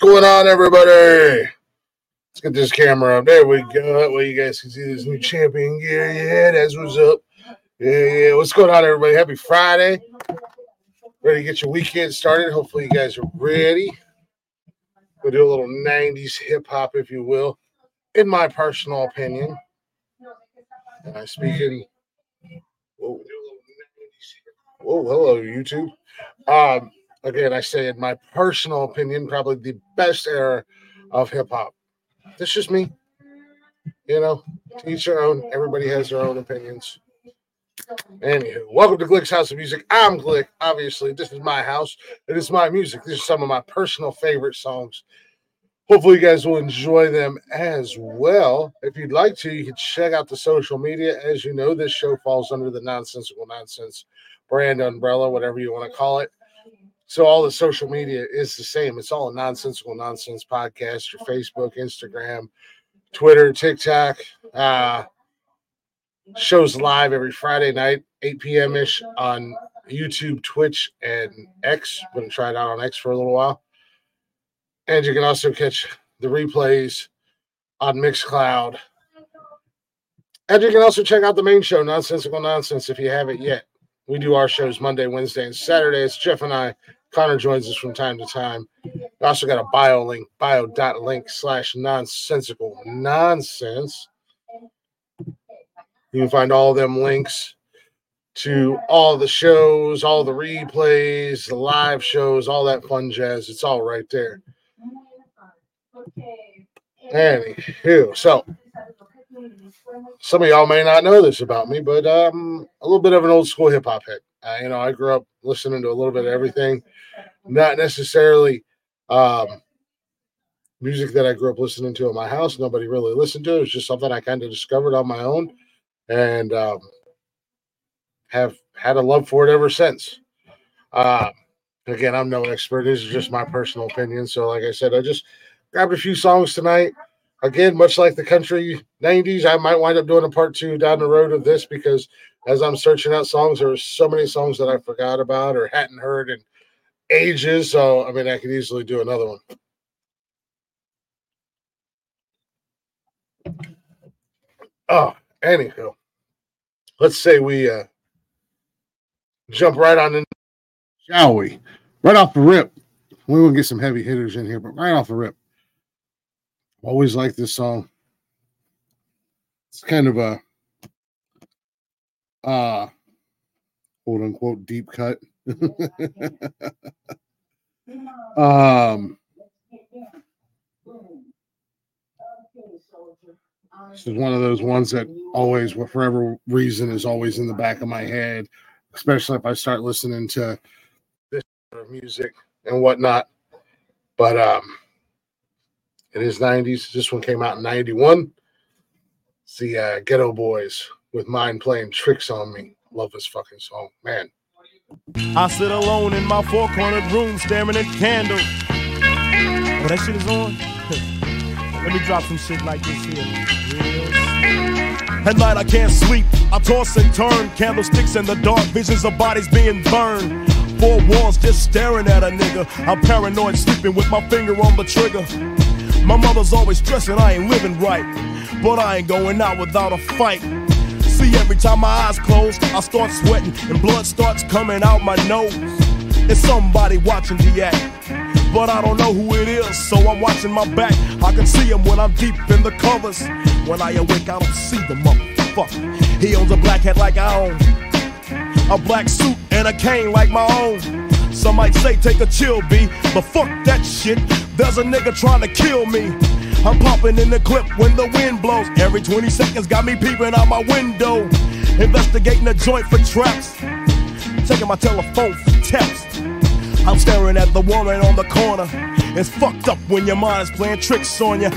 Going on, everybody? Let's get this camera up. There we go. That way you guys can see this new champion gear. Yeah, that's what's up. Yeah, yeah. What's going on, everybody? Happy Friday. Ready to get your weekend started. Hopefully, you guys are ready. We'll do a little 90s hip hop, if you will, in my personal opinion. Uh, speaking. Whoa. Whoa, hello, YouTube. Um, again, I say in my personal opinion, probably the best era of hip hop. That's just me. You know, to each their own. Everybody has their own opinions. Anywho, welcome to Glick's House of Music. I'm Glick. Obviously, this is my house. It is my music. These are some of my personal favorite songs. Hopefully, you guys will enjoy them as well. If you'd like to, you can check out the social media. As you know, this show falls under the nonsensical nonsense brand umbrella, whatever you want to call it. So all the social media is the same. It's all a nonsensical nonsense podcast. Your Facebook, Instagram, Twitter, TikTok. Uh, shows live every Friday night, 8 p.m. ish on YouTube, Twitch, and X. Been try it out on X for a little while. And you can also catch the replays on Mixcloud. And you can also check out the main show, Nonsensical Nonsense, if you haven't yet. We do our shows Monday, Wednesday, and Saturday. It's Jeff and I. Connor joins us from time to time. We also got a bio link, bio.link slash nonsensical nonsense. You can find all them links to all the shows, all the replays, the live shows, all that fun jazz. It's all right there. Anywho, so some of y'all may not know this about me, but um, a little bit of an old school hip hop head. Uh, you know, I grew up listening to a little bit of everything, not necessarily um, music that I grew up listening to in my house. Nobody really listened to. It was just something I kind of discovered on my own, and um, have had a love for it ever since. Uh, again, I'm no expert. This is just my personal opinion. So, like I said, I just grabbed a few songs tonight again, much like the country 90s, I might wind up doing a part two down the road of this because as I'm searching out songs, there were so many songs that I forgot about or hadn't heard in ages. So, I mean, I could easily do another one. Oh, anywho, let's say we uh, jump right on in, shall we? Right off the rip. We will get some heavy hitters in here, but right off the rip. Always like this song. It's kind of a uh quote unquote deep cut. Um this is one of those ones that always, for whatever reason, is always in the back of my head, especially if I start listening to this music and whatnot. But um it is 90s. This one came out in 91. It's the uh, Geto Boys with Mind playing tricks on me. Love this fucking song, man. I sit alone in my four cornered room staring at candles. Oh, that shit is on? Let me drop some shit like this here. At night I can't sleep, I toss and turn, candlesticks in the dark, visions of bodies being burned. Four walls just staring at a nigga. I'm paranoid, sleeping with my finger on the trigger. My mother's always stressing I ain't living right, but I ain't going out without a fight. Every time my eyes close, I start sweating and blood starts coming out my nose. It's somebody watching the act, but I don't know who it is, so I'm watching my back. I can see him when I'm deep in the covers. When I awake, I don't see the motherfucker. He owns a black hat like I own, a black suit and a cane like my own. Some might say take a chill, B, but fuck that shit. There's a nigga trying to kill me. I'm popping in the clip when the wind blows. Every 20 seconds got me peeping out my window. Investigating the joint for traps. Taking my telephone for text. I'm staring at the woman on the corner. It's fucked up when your mind is playing tricks on you.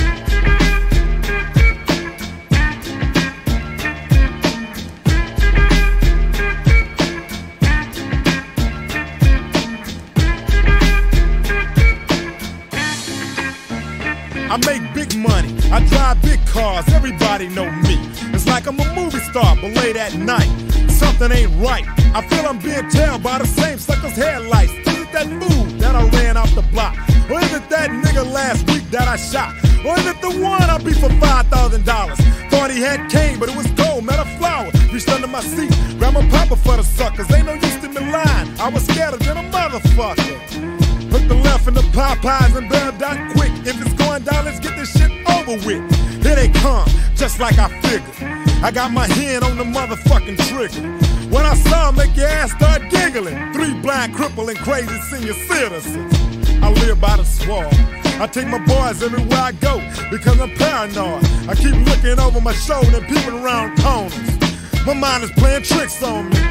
I make big money, I drive big cars, everybody know me. It's like I'm a movie star, but late at night, something ain't right. I feel I'm being tailed by the same sucker's headlights. Is it that food that I ran off the block? Or is it that nigga last week that I shot? Or is it the one I beat for $5,000? Thought he had cane, but it was gold, met a flower. Reached under my seat, grabbed my papa for the suckers. Ain't no use to me lying, I was scared than a motherfucker. Put the left in the Popeyes and bail down quick. If it's going down, let's get this shit over with. Here they come, just like I figured. I got my hand on the motherfucking trigger. When I saw him, make your ass start giggling. Three blind, crippling, crazy senior citizens. I live by the swamp. I take my boys everywhere I go because I'm paranoid. I keep looking over my shoulder and peeping around corners. My mind is playing tricks on me.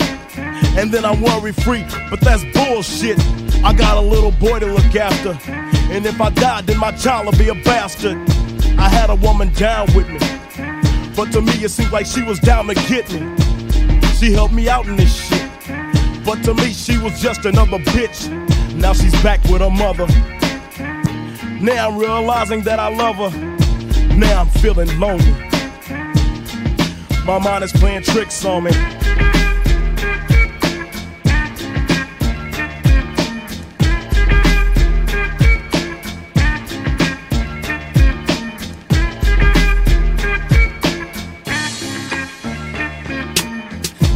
and then I'm worry free. But that's bullshit. I got a little boy to look after, and if I die, then my child will be a bastard. I had a woman down with me, but to me it seemed like she was down to get me. She helped me out in this shit, but to me she was just another bitch. Now she's back with her mother. Now I'm realizing that I love her. Now I'm feeling lonely. My mind is playing tricks on me.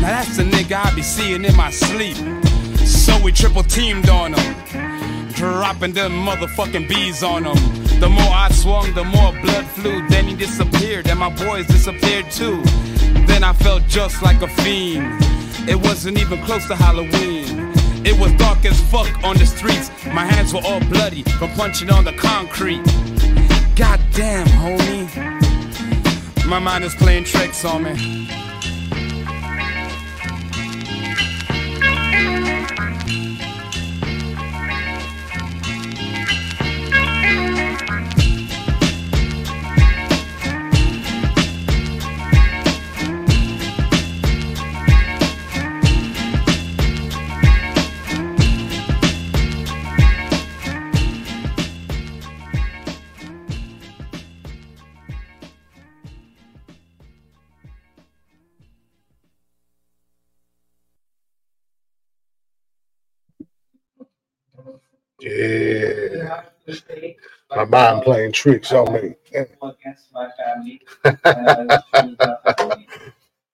Now that's the nigga I be seeing in my sleep. So we triple teamed on him, dropping them motherfucking bees on him. The more I swung, the more blood flew. Then he disappeared, and my boys disappeared too. Then I felt just like a fiend. It wasn't even close to Halloween. It was dark as fuck on the streets. My hands were all bloody from punching on the concrete. Goddamn, homie. My mind is playing tricks on me. My mind playing tricks on me. I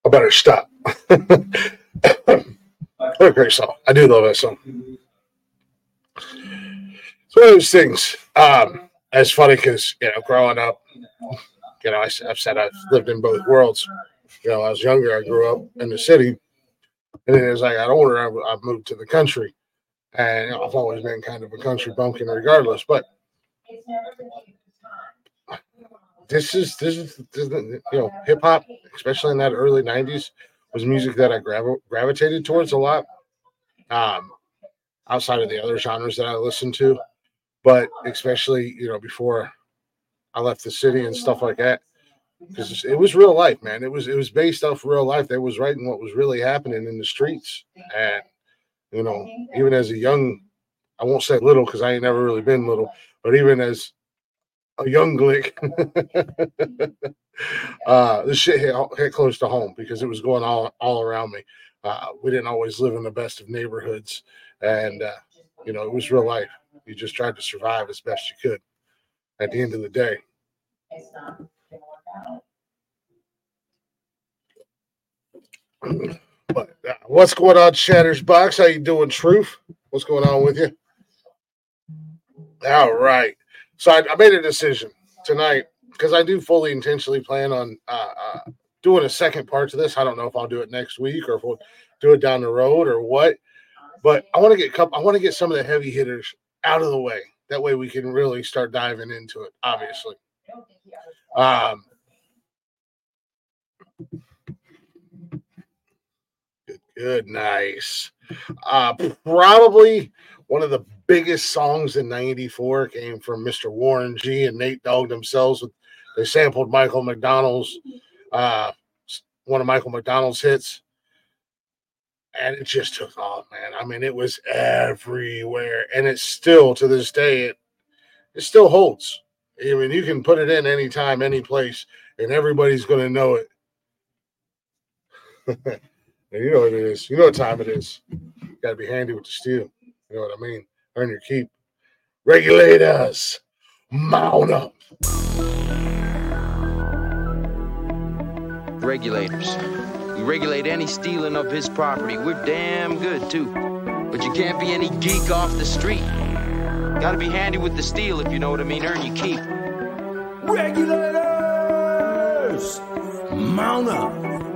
better stop. what a great song. I do love that song. It's one of those things. Um, it's funny because, you know, growing up, you know, I, have said I've lived in both worlds. You know, I was younger, I grew up in the city. And then as I got older, I, I moved to the country. And you know, I've always been kind of a country bumpkin regardless. But this is this is, this is you know hip hop, especially in that early '90s, was music that I grav- gravitated towards a lot. Um, outside of the other genres that I listened to, but especially you know before I left the city and stuff like that, because it was real life, man. It was it was based off real life. They was writing what was really happening in the streets, and you know, even as a young, I won't say little because I ain't never really been little, but even as a young glick, uh, this shit hit, hit close to home because it was going all all around me. Uh, we didn't always live in the best of neighborhoods, and uh, you know, it was real life. You just tried to survive as best you could. At the end of the day, But uh, what's going on, Shatters Box? How you doing, Truth? What's going on with you? All right. So I, I made a decision tonight because I do fully intentionally plan on uh, uh, doing a second part to this. I don't know if I'll do it next week or if we'll do it down the road or what. But I want to get I want to get some of the heavy hitters out of the way. That way we can really start diving into it. Obviously. Um, good, nice. Uh, probably one of the biggest songs in '94 came from Mr. Warren G and Nate Dogg themselves. They sampled Michael McDonald's, uh, one of Michael McDonald's hits, and it just took off, man. I mean, it was everywhere, and it's still to this day it it still holds. I mean, you can put it in anytime, any place, and everybody's going to know it. and you know what it is. You know what time it is. Got to be handy with the steel. You know what I mean? Earn your keep. Regulators, mount up. Regulators. We regulate any stealing of his property. We're damn good, too. But you can't be any geek off the street. Gotta be handy with the steel, if you know what I mean. Earn your keep. Regulators! Mount up!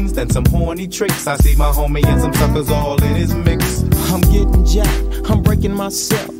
things than some horny tricks. I see my homie and some suckers all in his mix. I'm getting jacked, I'm breaking myself.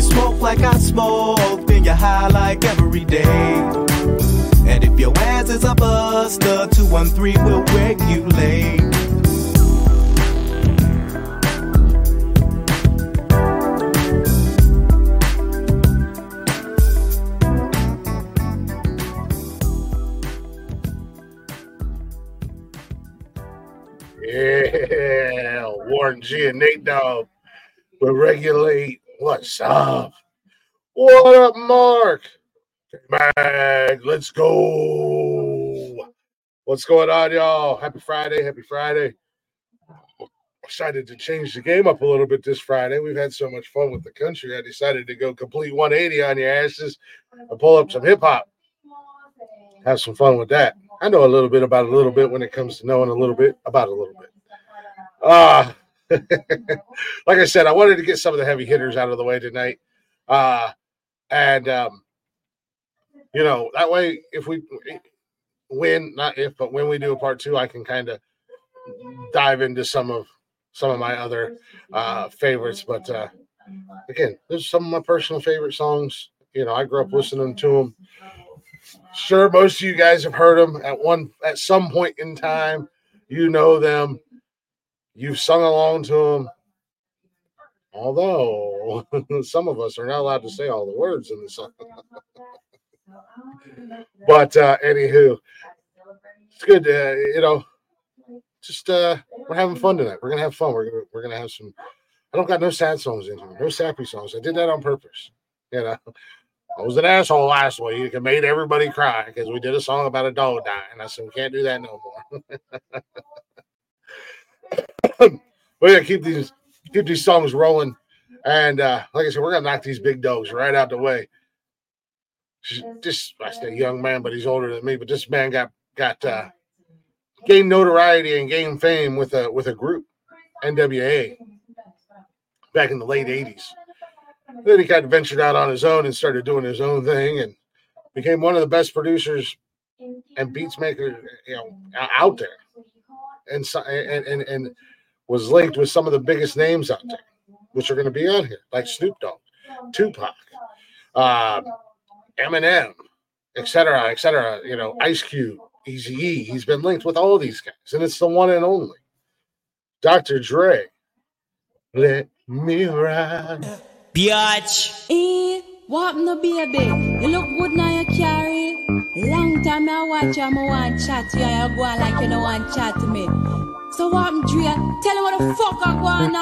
You smoke like I smoke, then you're high like every day. And if your ass is a buster, 213 will regulate. Yeah, Warren G and Nate Dogg will regulate. What's up? What up, Mark? Mag, let's go. What's going on, y'all? Happy Friday. Happy Friday. Decided to change the game up a little bit this Friday. We've had so much fun with the country. I decided to go complete 180 on your asses and pull up some hip hop. Have some fun with that. I know a little bit about a little bit when it comes to knowing a little bit about a little bit. Uh like I said, I wanted to get some of the heavy hitters out of the way tonight. Uh and um you know, that way if we when not if but when we do a part 2, I can kind of dive into some of some of my other uh favorites, but uh again, there's some of my personal favorite songs. You know, I grew up listening to them sure most of you guys have heard them at one at some point in time you know them you've sung along to them although some of us are not allowed to say all the words in the song. But uh anywho it's good uh, you know just uh we're having fun tonight. We're gonna have fun. We're gonna we're gonna have some i don't got no sad songs in here. No sappy songs. I did that on purpose you know. I was an asshole last week and made everybody cry because we did a song about a dog dying. I said we can't do that no more. we're gonna keep these keep these songs rolling, and uh, like I said, we're gonna knock these big dogs right out the way. Just I say young man, but he's older than me. But this man got got uh, gained notoriety and gained fame with a with a group, NWA, back in the late '80s. Then he kind of ventured out on his own and started doing his own thing and became one of the best producers and beats makers you know out there and and, and and was linked with some of the biggest names out there which are going to be on here like snoop dogg tupac uh, eminem etc etc you know ice cube eazy e he's been linked with all these guys and it's the one and only dr dre let me ride Biatch. Eh, what no baby? You look good now you carry. Long time I watch you, I want chat to you, you go like you don't want chat to me. So what I'm Dre? Tell me what the fuck I go on.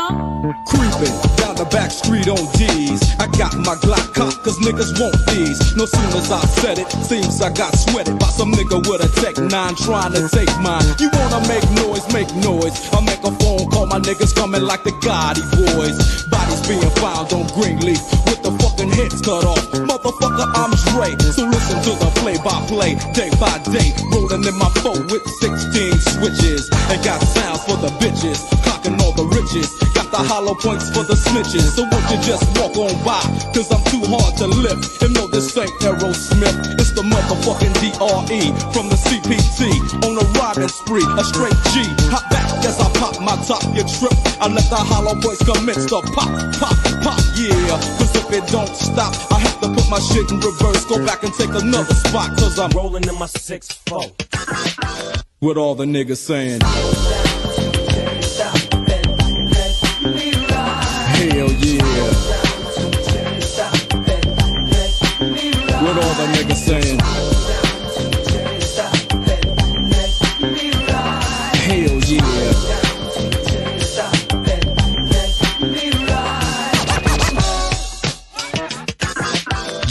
Creeping down the back street on D's. I got my Glock cocked cause niggas want these. No sooner as I said it, seems I got sweated by some nigga with a Tech 9 trying to take mine. You wanna make noise, make noise. I make a phone call, my niggas coming like the Gotti boys. Bodies being found on Greenleaf with the fucking heads cut off. Motherfucker, I'm Dre. So listen to the play by play, day by day. Rolling in my phone with 16 switches. And got for the bitches, cocking all the riches. Got the hollow points for the snitches. So won't you just walk on by? Cause I'm too hard to lift. And no, this ain't Aerosmith. It's the motherfucking DRE from the CPT. On a riding spree, a straight G. Hop back as I pop my top, you trip. I let the hollow points commence to pop, pop, pop, yeah. Cause if it don't stop, I have to put my shit in reverse. Go back and take another spot. Cause I'm Rolling in my 6-4. with all the niggas saying.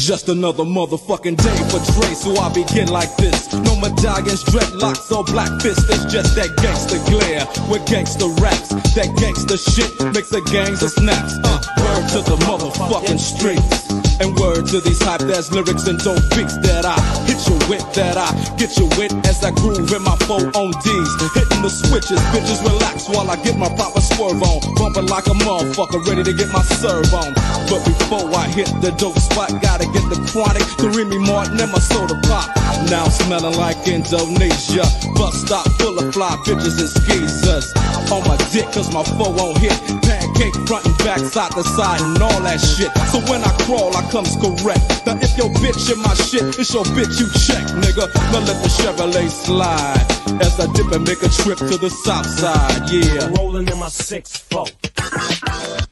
Just another motherfucking day for Dre, so I begin like this. No medallions, dreadlocks, or black fists. It's just that gangster glare with gangster raps. That gangster shit makes the gangs of snaps. Uh, to the motherfucking streets. And word to these hype ass lyrics and dope beats that I hit you with, that I get you with as I groove in my four on D's. Hitting the switches, bitches relax while I get my proper swerve on. Bumping like a motherfucker, ready to get my serve on. But before I hit the dope spot, gotta get the chronic, the Remy Martin and my soda pop. Now smelling like Indonesia. Bus stop full of fly bitches and skeezers. on my dick, cause my foe won't hit. Pancake front and back, side to side, and all that shit. So when I crawl, I comes correct. Now if your bitch in my shit, it's your bitch you check, nigga. Now let the Chevrolet slide as I dip and make a trip to the south side, yeah. Rolling in my six four.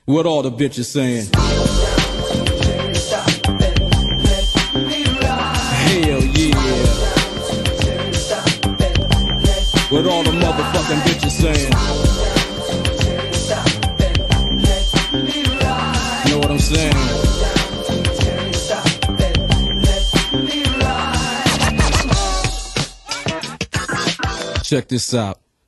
What all the bitches saying? Hell yeah. What all the motherfucking bitches saying? Check this out.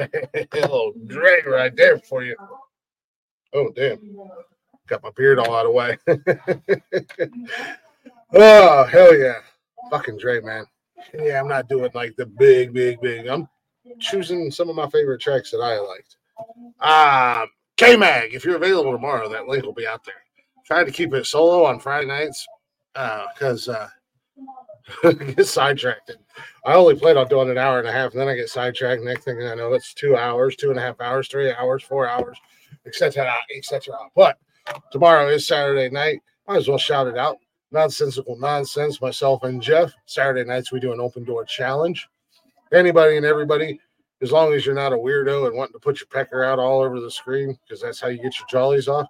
little Dre right there for you. Oh damn, got my beard all out of way. oh hell yeah, fucking Dre, man. Yeah, I'm not doing like the big, big, big. I'm choosing some of my favorite tracks that I liked. Um, K Mag, if you're available tomorrow, that link will be out there. Trying to keep it solo on Friday nights because uh, uh, get sidetracked. I only plan on doing an hour and a half, and then I get sidetracked. Next thing I know, it's two hours, two and a half hours, three hours, four hours, etc., etc. But tomorrow is Saturday night. Might as well shout it out. Nonsensical nonsense. Myself and Jeff. Saturday nights we do an open door challenge. Anybody and everybody, as long as you're not a weirdo and wanting to put your pecker out all over the screen, because that's how you get your jollies off.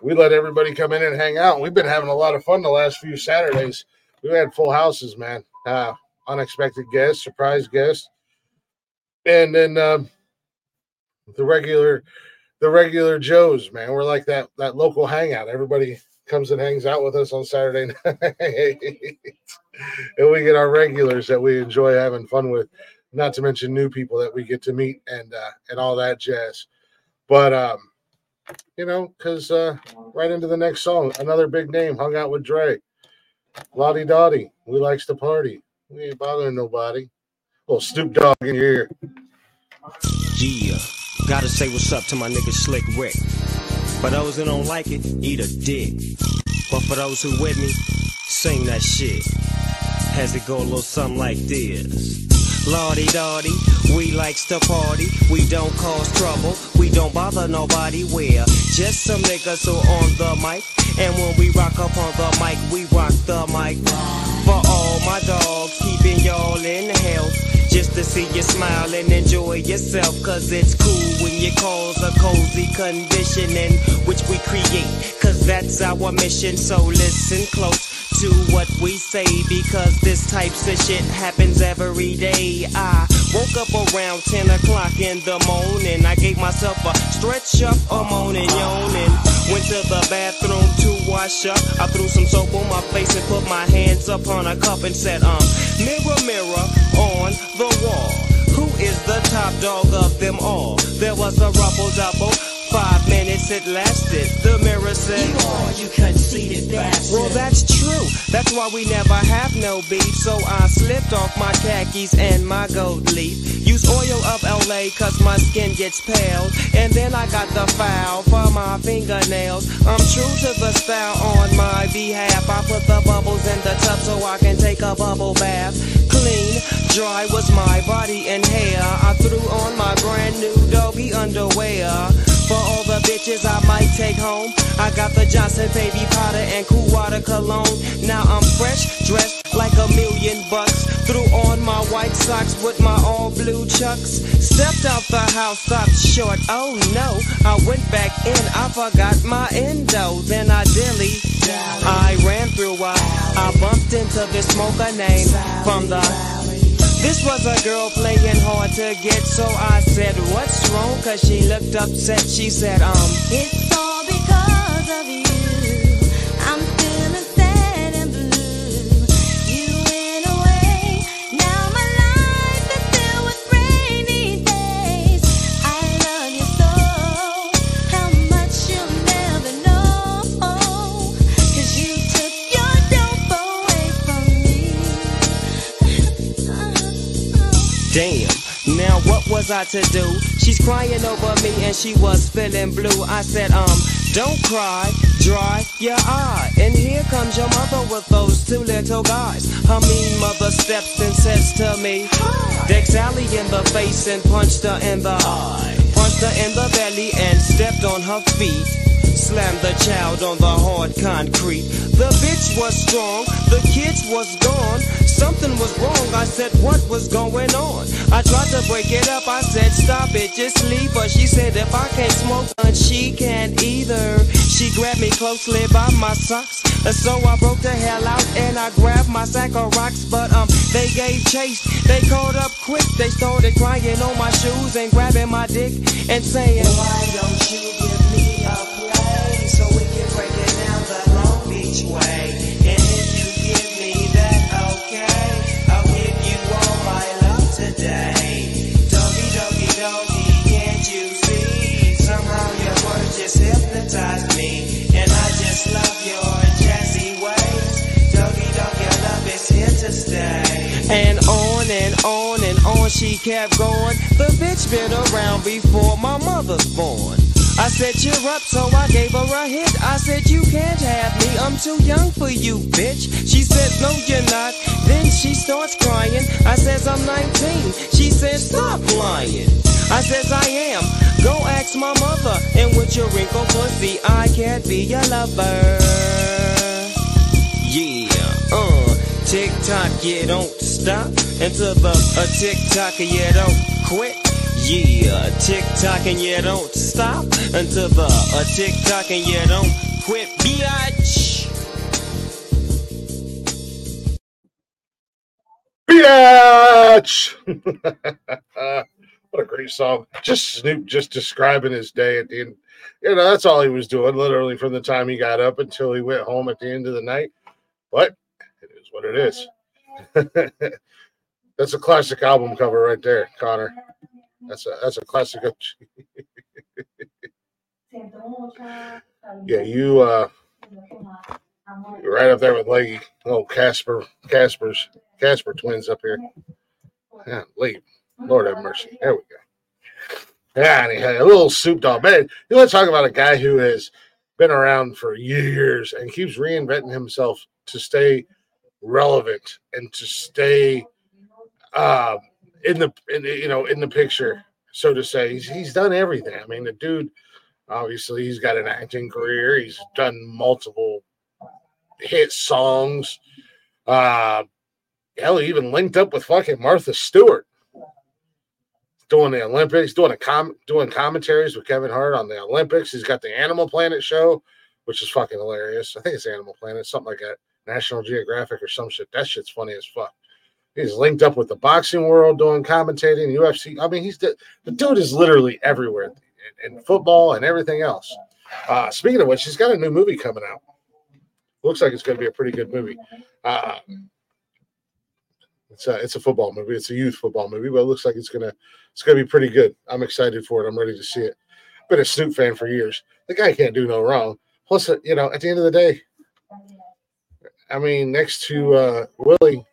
We let everybody come in and hang out. We've been having a lot of fun the last few Saturdays. We've had full houses, man. Uh, unexpected guests, surprise guests, and then um, the regular, the regular Joes, man. We're like that that local hangout. Everybody comes and hangs out with us on Saturday night, and we get our regulars that we enjoy having fun with. Not to mention new people that we get to meet and uh, and all that jazz. But um, you know, because uh, right into the next song, another big name hung out with Dre. Lodi Dodi, we likes to party. We ain't bothering nobody. Little Snoop Dogg in here. Yeah, gotta say what's up to my nigga Slick Rick. For those who don't like it, eat a dick. But for those who with me, sing that shit. Has it go a little something like this? Lodi Dodi, we likes to party. We don't cause trouble. We don't bother nobody. We're just some niggas who on the mic. And when we rock up on the mic, we rock the mic. For my dogs, keeping y'all in health. Just to see you smile and enjoy yourself. Cause it's cool when you cause a cozy condition in which we create. Cause that's our mission. So listen close to what we say because this types of shit happens every day. I woke up around 10 o'clock in the morning. I gave myself a stretch up, a moaning, yawning. Went to the bathroom to wash up. I threw some soap on my face and put my hands up on a cup and said, um, mirror, mirror on the wall. Who is the top dog of them all? There was a ruffle double. Five minutes it lasted. The mirror said, You are, you conceited bastard. Well, that's true. That's why we never have no beef. So I slipped off my khakis and my gold leaf. Use oil of Olay cause my skin gets pale. And then I got the foul for my fingernails. I'm true to the style on my behalf. I put the bubbles in the tub so I can take a bubble bath. Clean, dry was my body and hair. I threw on my brand new doggy underwear. For all the bitches I might take home, I got the Johnson baby powder and cool water cologne. Now I'm fresh, dressed like a million bucks. Threw on my white socks with my all blue chucks. Stepped out the house, stopped short. Oh no, I went back in, I forgot my endo. Then I dilly, I ran through a, I bumped into this smoker name from the. This was a girl playing hard to get, so I said, What's wrong? Cause she looked upset. She said, Um, It's all because of you. Was I to do? She's crying over me and she was feeling blue. I said, um, don't cry, dry your eye. And here comes your mother with those two little guys. Her mean mother steps and says to me, Deck Sally in the face and punched her in the eye. Punched her in the belly and stepped on her feet. Slammed the child on the hard concrete. The bitch was strong, the kids was gone. Something was wrong, I said, what was going on? I tried to break it up, I said, stop it, just leave her. She said, if I can't smoke, she can't either. She grabbed me closely by my socks. So I broke the hell out and I grabbed my sack of rocks. But um, they gave chase, they caught up quick. They started crying on my shoes and grabbing my dick and saying, Why don't you give Long way? And if you give me that okay, I'll give you all my love today. Doggy, doggy, doggy, can't you see? Somehow your words just hypnotize me. And I just love your jazzy ways. Doggy, dog, your love is here to stay. And on and on and on she kept going. The bitch been around before my mother's born. I said, cheer up, so I gave her a hit. I said, you can't have me, I'm too young for you, bitch. She says, no, you're not. Then she starts crying. I says, I'm 19. She says, stop lying. I says, I am. Go ask my mother. And with your wrinkled pussy, I can't be your lover. Yeah, uh, tick tock, yeah, don't stop until the uh, tick tock, yeah, don't quit. Yeah, tick tock and yeah, don't stop until the uh, tick tock and yeah, don't quit, biatch. Biatch! what a great song. Just Snoop just describing his day at the end. You know, that's all he was doing, literally from the time he got up until he went home at the end of the night. But it is what it is. that's a classic album cover right there, Connor. That's a that's a classic. yeah, you uh right up there with Leggy. Oh, Casper, Casper's Casper twins up here. Yeah, Lee. Lord have mercy. There we go. Yeah, and he had a little Snoop Dogg. Man, you want to talk about a guy who has been around for years and keeps reinventing himself to stay relevant and to stay uh, in the in the, you know in the picture, so to say. He's he's done everything. I mean, the dude obviously he's got an acting career. He's done multiple hit songs. Uh, hell, he even linked up with fucking Martha Stewart doing the Olympics, doing a com doing commentaries with Kevin Hart on the Olympics. He's got the Animal Planet show, which is fucking hilarious. I think it's Animal Planet, something like that. National Geographic or some shit. That shit's funny as fuck. He's linked up with the boxing world doing commentating, UFC. I mean, he's the, the dude is literally everywhere in, in football and everything else. Uh, speaking of which, he's got a new movie coming out. Looks like it's going to be a pretty good movie. Uh, it's a it's a football movie. It's a youth football movie, but it looks like it's gonna it's gonna be pretty good. I'm excited for it. I'm ready to see it. been a Snoop fan for years. The guy can't do no wrong. Plus, uh, you know, at the end of the day, I mean, next to uh, Willie,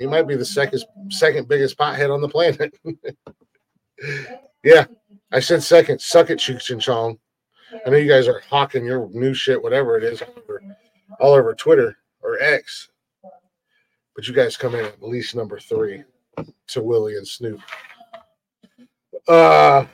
he might be the second second biggest pothead on the planet. yeah, I said second. Suck it, Cheech and Chong. I know you guys are hawking your new shit, whatever it is, all over, all over Twitter or X. But you guys come in at least number three to Willie and Snoop. Uh,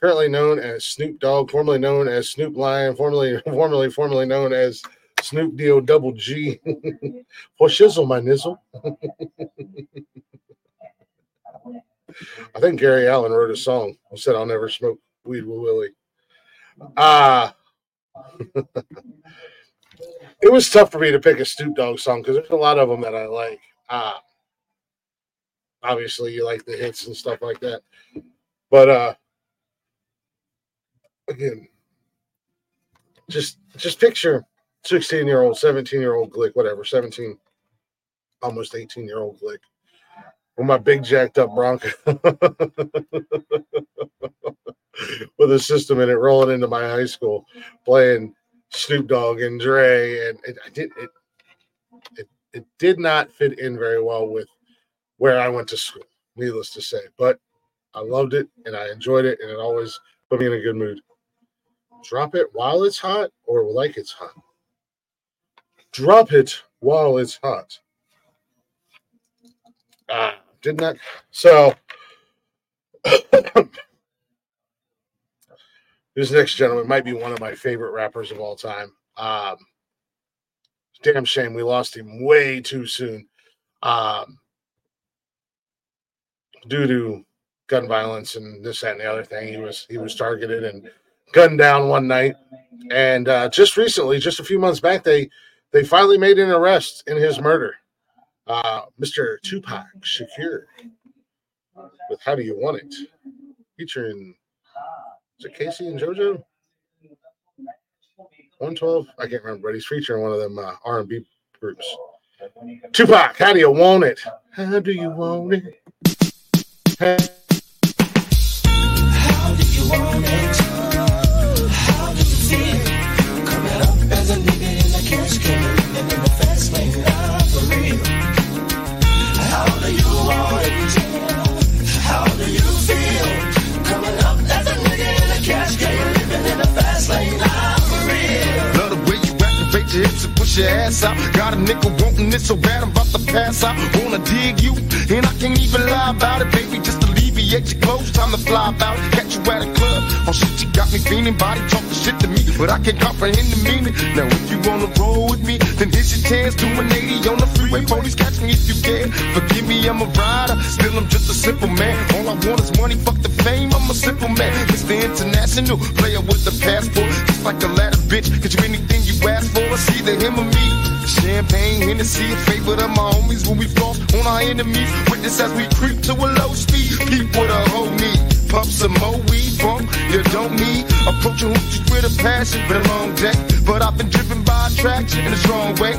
currently known as Snoop Dogg, formerly known as Snoop Lion, formerly formerly formerly known as Snoop D-O double G. For shizzle, my nizzle. I think Gary Allen wrote a song who said, I'll never smoke weed with Willie. Ah. it was tough for me to pick a Snoop Dogg song because there's a lot of them that I like. Ah. Obviously, you like the hits and stuff like that. But uh again, just just picture 16 year old, 17 year old Glick, whatever, 17, almost 18 year old Glick with my big jacked up Bronco with a system in it rolling into my high school playing Snoop Dogg and Dre. And it, I did, it, it, it did not fit in very well with where I went to school, needless to say. But I loved it and I enjoyed it, and it always put me in a good mood. Drop it while it's hot or like it's hot. Drop it while it's hot. Ah, did not. So, this next gentleman might be one of my favorite rappers of all time. Um, damn shame we lost him way too soon. Um, due to gun violence and this, that, and the other thing, he was he was targeted and gunned down one night. And uh, just recently, just a few months back, they they finally made an arrest in his murder. Uh, Mr. Tupac Shakur with How Do You Want It? Featuring is it K-Ci and JoJo? 112? I can't remember, but he's featuring one of them uh, R&B groups. Tupac, how do you want it? How do you want it? How How do you want it? You your hips and push your ass out. Got a nigga wanting it so bad I'm about to pass out. Wanna dig you, and I can't even lie about it, baby. Your clothes, time to fly out. Catch you at a club. Oh shit, you got me feeling, body talking shit to me, but I can't comprehend the meaning. Now if you wanna roll with me, then here's your chance. Do an 80 on the freeway, police catch me if you can. Forgive me, I'm a rider, still I'm just a simple man. All I want is money, fuck the fame. I'm a simple man, Mr. International, player with the passport, just like a ladder, bitch. Cause you anything you ask for, it's either him or me. Champagne, Hennessy, a favorite of my homies when we floss on our enemies. Witness as we creep to a low speed. Peep with a whole need. Pump some more weed, bump, you don't need. Approaching hoochies with a passion, been a long day. But I've been driven by attraction in a strong way.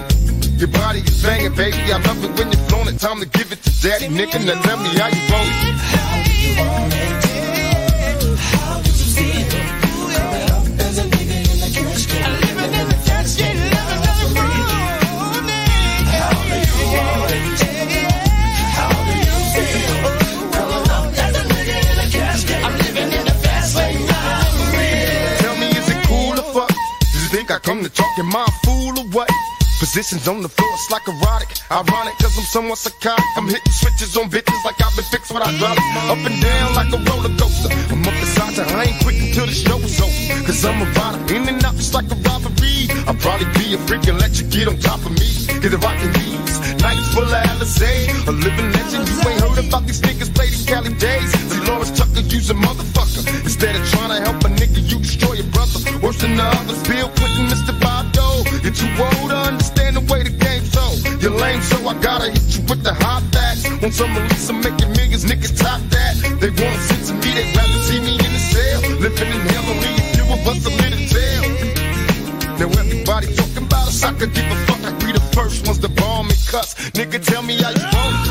Your body is banging, baby. I love it when you're flown it. Time to give it to daddy, nigga. Now tell me how you want it. How you want it? Do I come to talk? Am I a fool or what? Positions on the floor, it's like erotic. Ironic, cause I'm somewhat psychotic. I'm hitting switches on bitches like I've been fixed when I drop. Up and down like a roller coaster. I'm up beside you, I ain't quick until the show is over. Cause I'm a rider, in and out just like a robbery. I'll probably be a freak and let you get on top of me. Get the rockin' these nights full of Alizé. A living legend, you ain't heard about these niggas play Cali days. Delores Tucker, use a motherfucker. Instead of trying to help a nigga, you destroy your brother. Worse than the others, Bill Clinton, You're lame, so I gotta hit you with the hot facts. Want some release, I'm making millions, niggas top that. They want sense of me, they'd rather see me in the cell. Living in hell, only a few of us are in jail. Now everybody talking about us, I could give a fuck. I be the first ones to bomb and cuss. Nigga, tell me how you want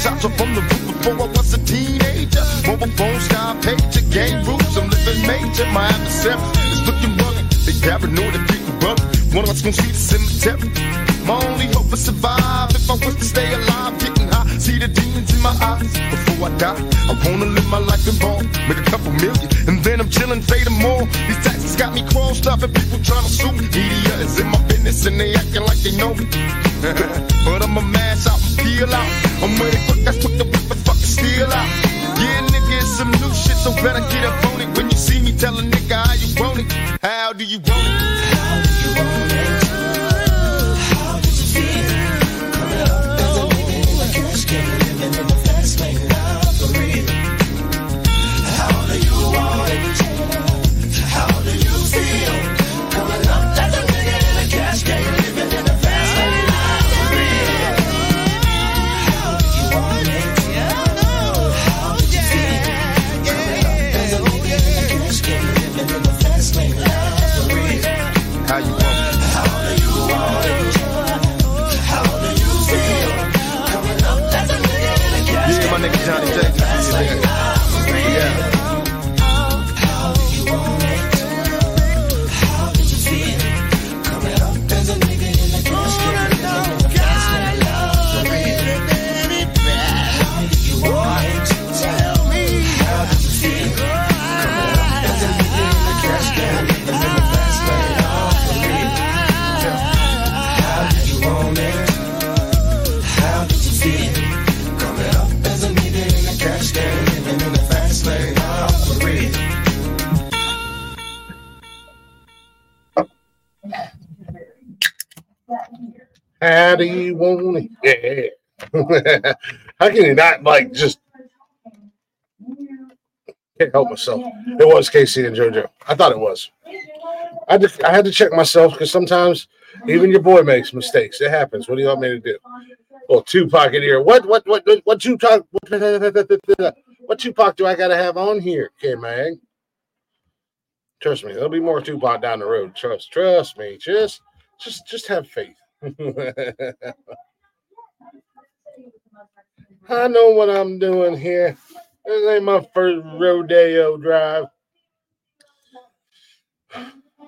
Because I jumped from the roof before I was a teenager. Mobile phone, sky pager, game rules. I'm living major. My adversary is looking rugged. They paranoid and getting rugged. One of us gonna see the cemetery. My only hope is survive. If I was to stay alive, getting high, see the demons in my eyes. Before I die, I wanna live my life in ball, make a couple million, and then I'm chilling, fading more. These taxes got me crossed up, and people trying to sue me. Media is in my business, and they acting like they know me. but I'ma mash out peel out. I'm quick, that's whip the fucking steel out. Yeah, nigga, it's some new shit, so better get up on it. When you see me, tell a nigga how you want it. How do you want it? How do you want it? How do you want it? Yeah. How can you not like just can't help myself? It was K-Ci and JoJo. I thought it was. I had to, I had to check myself because sometimes even your boy makes mistakes. It happens. What do you want me to do? Well, Tupac in here. What what what what, what Tupac? What what Tupac do I got to have on here, K Mag? Trust me, there'll be more Tupac down the road. Trust, trust me. Just, just, just have faith. I know what I'm doing here. This ain't my first rodeo drive.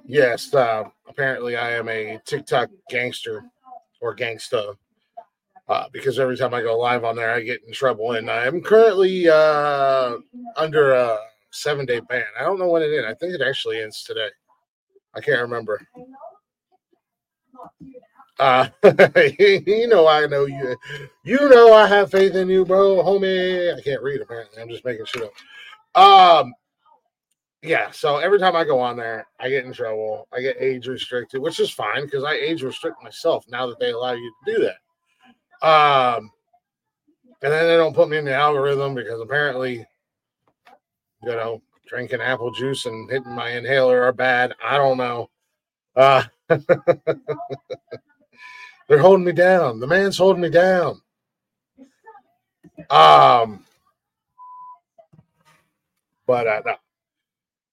Yes, uh, apparently I am a TikTok gangster or gangsta uh, because every time I go live on there, I get in trouble. And I am currently uh, under a seven day ban. I don't know when it ends. I think it actually ends today. I can't remember. Uh, you know, I know you. You know, I have faith in you, bro, homie. I can't read apparently. I'm just making shit up. Um, yeah. So every time I go on there, I get in trouble. I get age restricted, which is fine because I age restrict myself now that they allow you to do that. Um, and then they don't put me in the algorithm because apparently, you know, drinking apple juice and hitting my inhaler are bad. I don't know. Uh, they're holding me down. The man's holding me down. Um, but uh, no.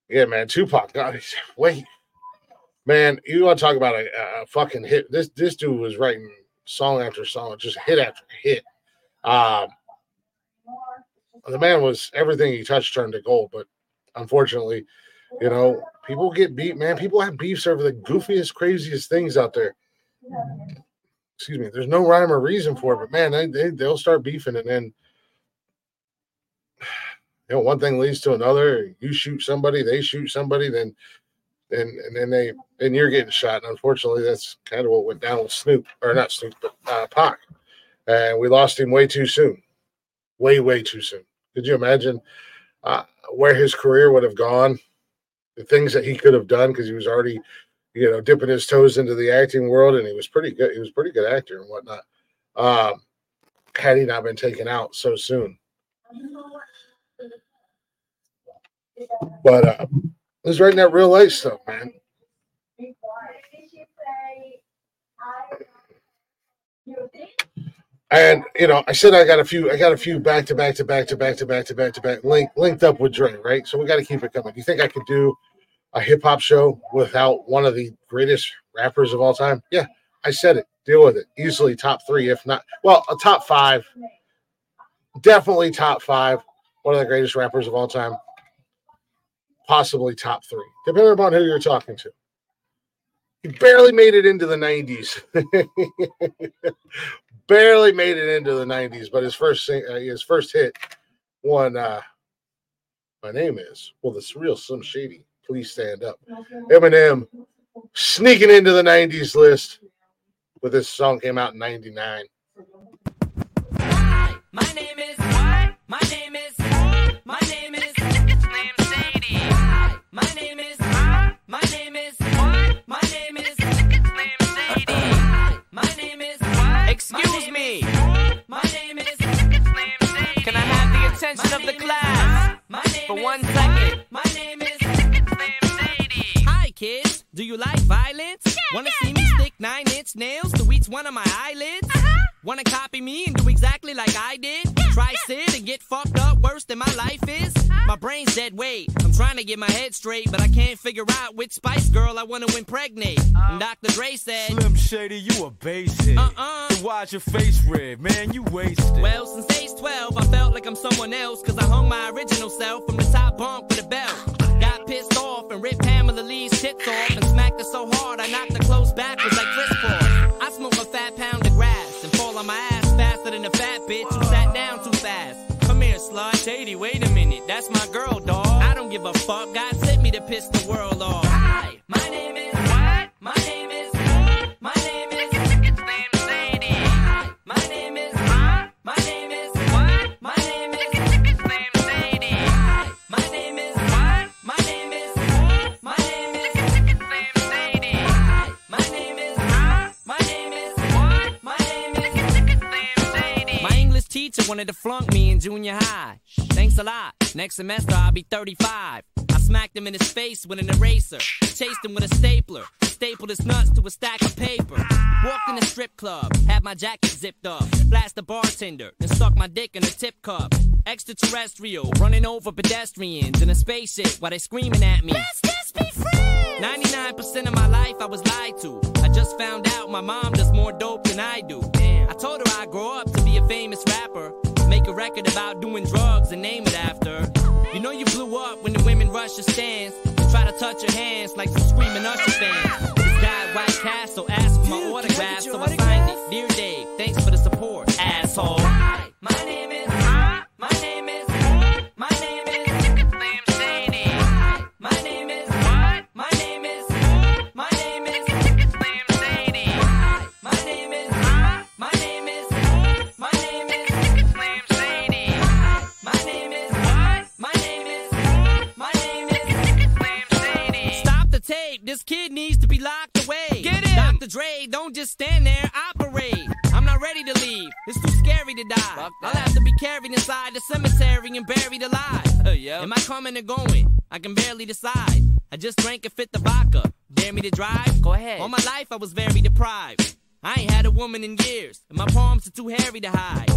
yeah, man, Tupac. God, wait, man, you want to talk about a, a fucking hit? This this dude was writing song after song, just hit after hit. Um, the man was everything he touched turned to gold, but unfortunately, you know, people get beat, man. People have beefs over the goofiest, craziest things out there. Excuse me. There's no rhyme or reason for it, but man, they, they they'll start beefing, and then you know one thing leads to another. You shoot somebody, they shoot somebody, then then and then they then you're getting shot. And unfortunately, that's kind of what went down with Snoop, or not Snoop, but uh, Pac. And we lost him way too soon, way way too soon. Could you imagine uh, where his career would have gone? The things that he could have done because he was already, you know, dipping his toes into the acting world, and he was pretty good. He was pretty good actor and whatnot. Um, had he not been taken out so soon. But uh, was writing that real life stuff, man. And you know, I said I got a few, I got a few back to back to back to back to back to back to back link, linked up with Dre, right? So we got to keep it coming. Do you think I could do a hip hop show without one of the greatest rappers of all time? Yeah, I said it. Deal with it. Easily top three, if not, well, a top five. Definitely top five. One of the greatest rappers of all time. Possibly top three, depending upon who you're talking to. He barely made it into the 90s. barely made it into the 90s, but his first sing- uh, his first hit won uh my name is well the real Slim Shady. Please stand up. Eminem sneaking into the 90s list with this song came out in 99. My name is what? My name is my name is Slim Shady. My name is my name is what? My name is Slim Shady. My name is what? Excuse me. My name is Slim Shady. Can I have the attention of the class for one second? My name is Slim Shady. Hi, kids. Do you like violence? Wanna see me stick nine inch nails to each one of my eyelids? Uh-huh. Wanna copy me and do exactly like I did? Try sit and get fucked up worse than my life is? Uh-huh. My brain's dead weight. I'm trying to get my head straight, but I can't figure out which Spice Girl I wanna impregnate. Uh-huh. And Dr. Dre said, Slim Shady, you a basic. Uh-uh. Then why's your face red? Man, you wasted. Well, since age 12, I felt like I'm someone else, cause I hung my original self from the top bunk with a belt. Got pissed off and ripped Pamela Lee's tits off and smacked her so hard I knocked her clothes backwards like Kris Kross. I smoke a fat pound of grass and fall on my ass faster than a fat bitch who sat down too fast. Come here, slut. Shady, wait a minute. That's my girl, dog. I don't give a fuck. God sent me to piss the world off. Hi, my name is wanted to flunk me in junior high. Thanks a lot. Next semester I'll be 35. I smacked him in his face with an eraser. Chased him with a stapler. Stapled his nuts to a stack of paper. Walked in a strip club. Had my jacket zipped up. Flashed the bartender. And stuck my dick in a tip cup. Extraterrestrial. Running over pedestrians in a spaceship while they screaming at me. Let's just be friends. 99% of my life I was lied to. I just found out my mom does more dope than I do. I told her I'd grow up to be a famous rapper. Make a record about doing drugs and name it after. You know you blew up when the women rush your stands. Try to touch your hands like some screaming Usher fans. This guy White Castle asked for my autograph, so I signed it. Dear Dave, thanks for the support, asshole. Hi, My name is Hi. my name is just stand there, operate. I'm not ready to leave, it's too scary to die. I'll have to be carried inside the cemetery and buried alive. Uh, Am I coming or going? I can barely decide. I just drank a fifth of vodka. Dare me to drive? Go ahead. All my life I was very deprived. I ain't had a woman in years, and my palms are too hairy to hide.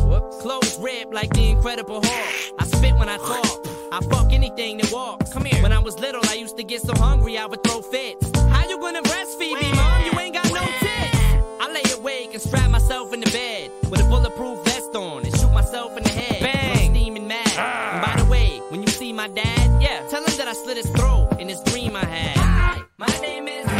Clothes ripped like the Incredible Hulk. I spit when I talk. I fuck anything that walks. Come here. When I was little, I used to get so hungry I would throw fits. How you gonna breastfeed me, mom? You ain't got strap myself in the bed with a bulletproof vest on and shoot myself in the head. Bang! I'm steaming mad. Ah. And by the way, when you see my dad, yeah, tell him that I slit his throat in this dream I had. Hi, My name is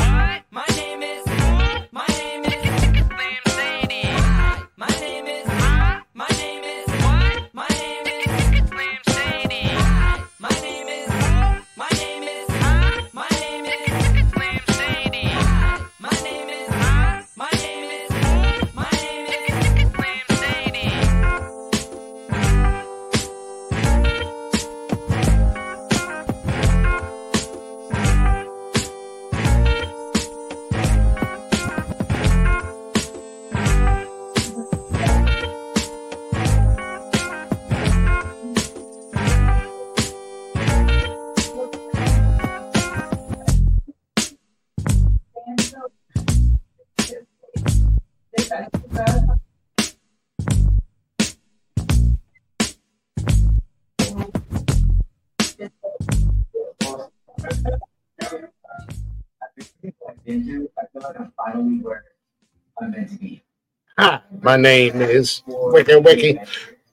Hi, my name is Wiki Wiki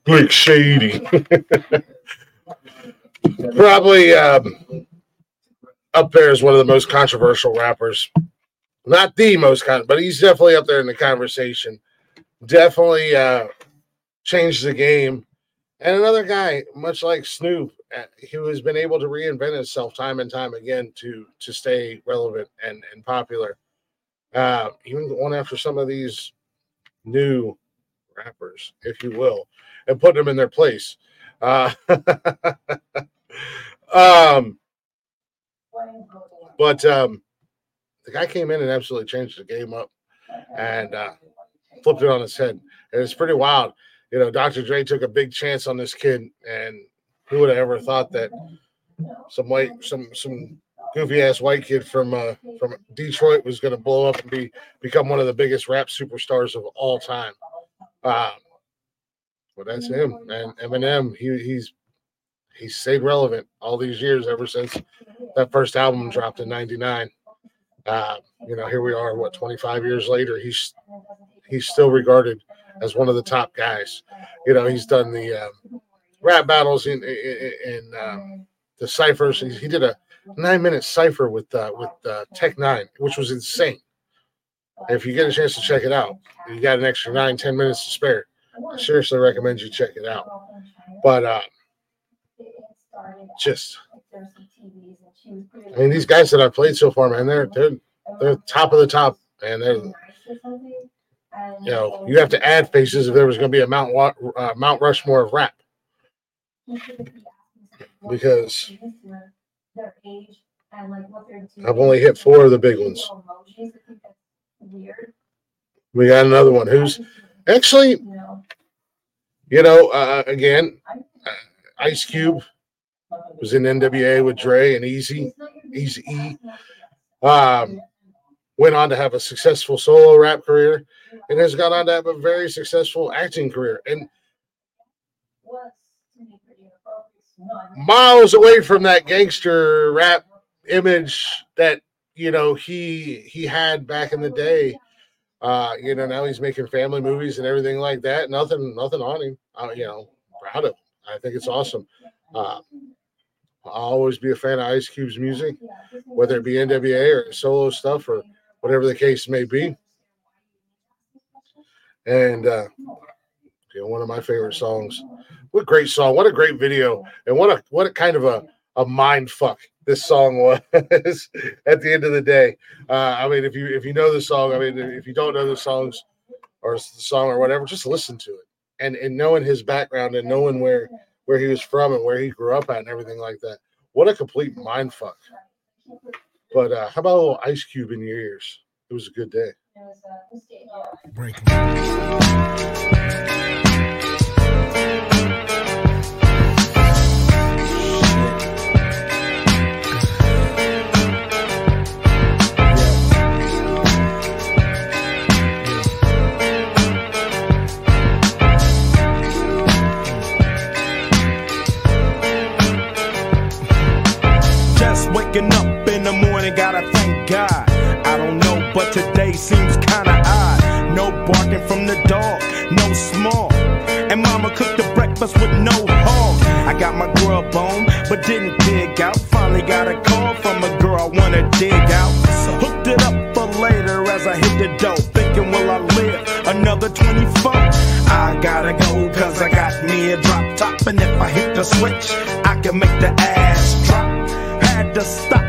Blick Shady. Probably um, up there is one of the most controversial rappers. Not the most con, but he's definitely up there in the conversation. Definitely uh, changed the game. And another guy, much like Snoop, uh, who has been able to reinvent himself time and time again to to stay relevant and, and popular. Uh, even going after some of these new rappers, if you will, and put them in their place. Uh, um, but um, the guy came in and absolutely changed the game up and uh, flipped it on its head. And it's pretty wild. You know, Dr. Dre took a big chance on this kid, and who would have ever thought that some white, some some goofy ass white kid from uh, from Detroit was going to blow up and be become one of the biggest rap superstars of all time. Um, but that's him. And Eminem, he he's he's stayed relevant all these years ever since that first album dropped in '99. Uh, you know, here we are, what 25 years later. He's he's still regarded as one of the top guys. You know, he's done the um, rap battles in in, in um, the ciphers. He, he did a nine minute cipher with uh, with uh, Tech N9ne, which was insane. If you get a chance to check it out, you got an extra nine ten minutes to spare. I seriously recommend you check it out. But uh, just, I mean, these guys that I've played so far, man, they're they're they're top of the top, and they're you know you have to add faces if there was going to be a Mount uh, Mount Rushmore of rap because I've only hit four of the big ones. We got another one who's actually, you know, uh, again, uh, Ice Cube was in NWA with Dre and Eazy, Eazy E. Um, went on to have a successful solo rap career and has gone on to have a very successful acting career. And miles away from that gangster rap image that you know he he had back in the day. Uh, you know, now he's making family movies and everything like that. Nothing, nothing on him. Uh, you know, proud of him. I think it's awesome. Uh, I'll always be a fan of Ice Cube's music, whether it be NWA or solo stuff or whatever the case may be. And uh, you know, one of my favorite songs. What a great song! What a great video! And what a what a kind of a a mind fuck this song was at the end of the day. Uh, I mean, if you if you know the song, I mean, if you don't know the songs or the song or whatever, just listen to it. And and knowing his background and knowing where where he was from and where he grew up at and everything like that. What a complete mind fuck. But uh, how about a little Ice Cube in your ears? It was a good day. Just seems kinda odd. No barking from the dog, no small. And mama cooked the breakfast with no hog. I got my grub on, but didn't dig out. Finally got a call from a girl I wanna dig out. So Hooked it up for later as I hit the dough. Thinking, will I live another 24? I gotta go, cause I got me a drop top. And if I hit the switch, I can make the ass drop. Had to stop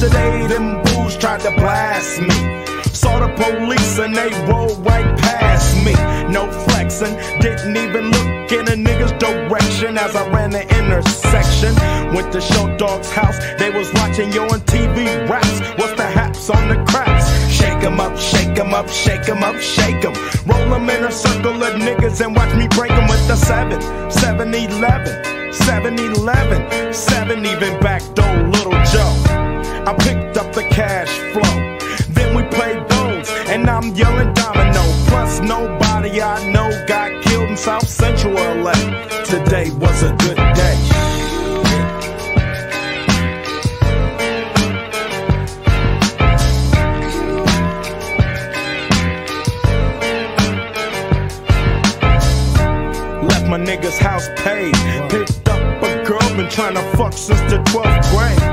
yesterday, them fools tried to blast me. Saw the the police and they rolled right past me. No flexing, didn't even look in a nigga's direction as I ran the intersection. Went to Short Dog's house, they was watching you on TV raps. What's the haps on the craps? Shake 'em up, shake 'em up, shake 'em up, shake 'em. Roll 'em in a circle of niggas and watch me break 'em with the 7, 7 11, 7 11, 7 even back door, little Joe. I picked up the cash flow. Then we played those, and I'm yelling domino. Plus, nobody I know got killed in South Central LA. Today was a good day. Left my nigga's house paid. Picked up a girl, been trying to fuck since the 12th grade.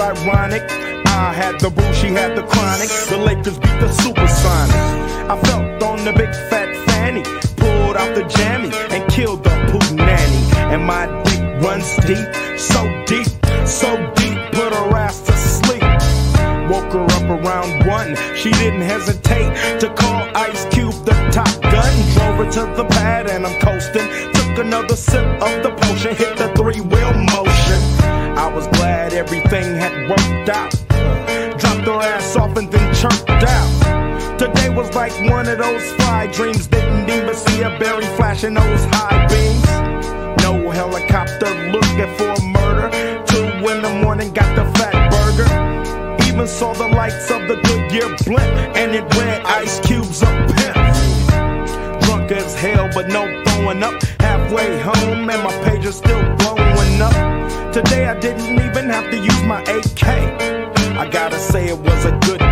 Ironic. I had the boo, she had the chronic. The Lakers beat the Supersonics. I felt on the big fat fanny. Pulled out the jammy and killed the poo nanny. And my dick runs deep, so deep, so deep. Put her ass to sleep. Woke her up around one. She didn't hesitate to call Ice Cube the top gun. Drove her to the pad and I'm coasting. Took another sip of the potion, hit the out. Dropped her ass off and then chirped out. Today was like one of those fly dreams. Didn't even see a berry flashing those high beams. No helicopter looking for murder. Two in the morning, got the Fatburger. Even saw the lights of the Goodyear blimp, and it read Ice Cube's a pimp. Drunk as hell, but no throwing up. Halfway home, and my page is still blowing up. Today I didn't even have to use my AK. I gotta say it was a good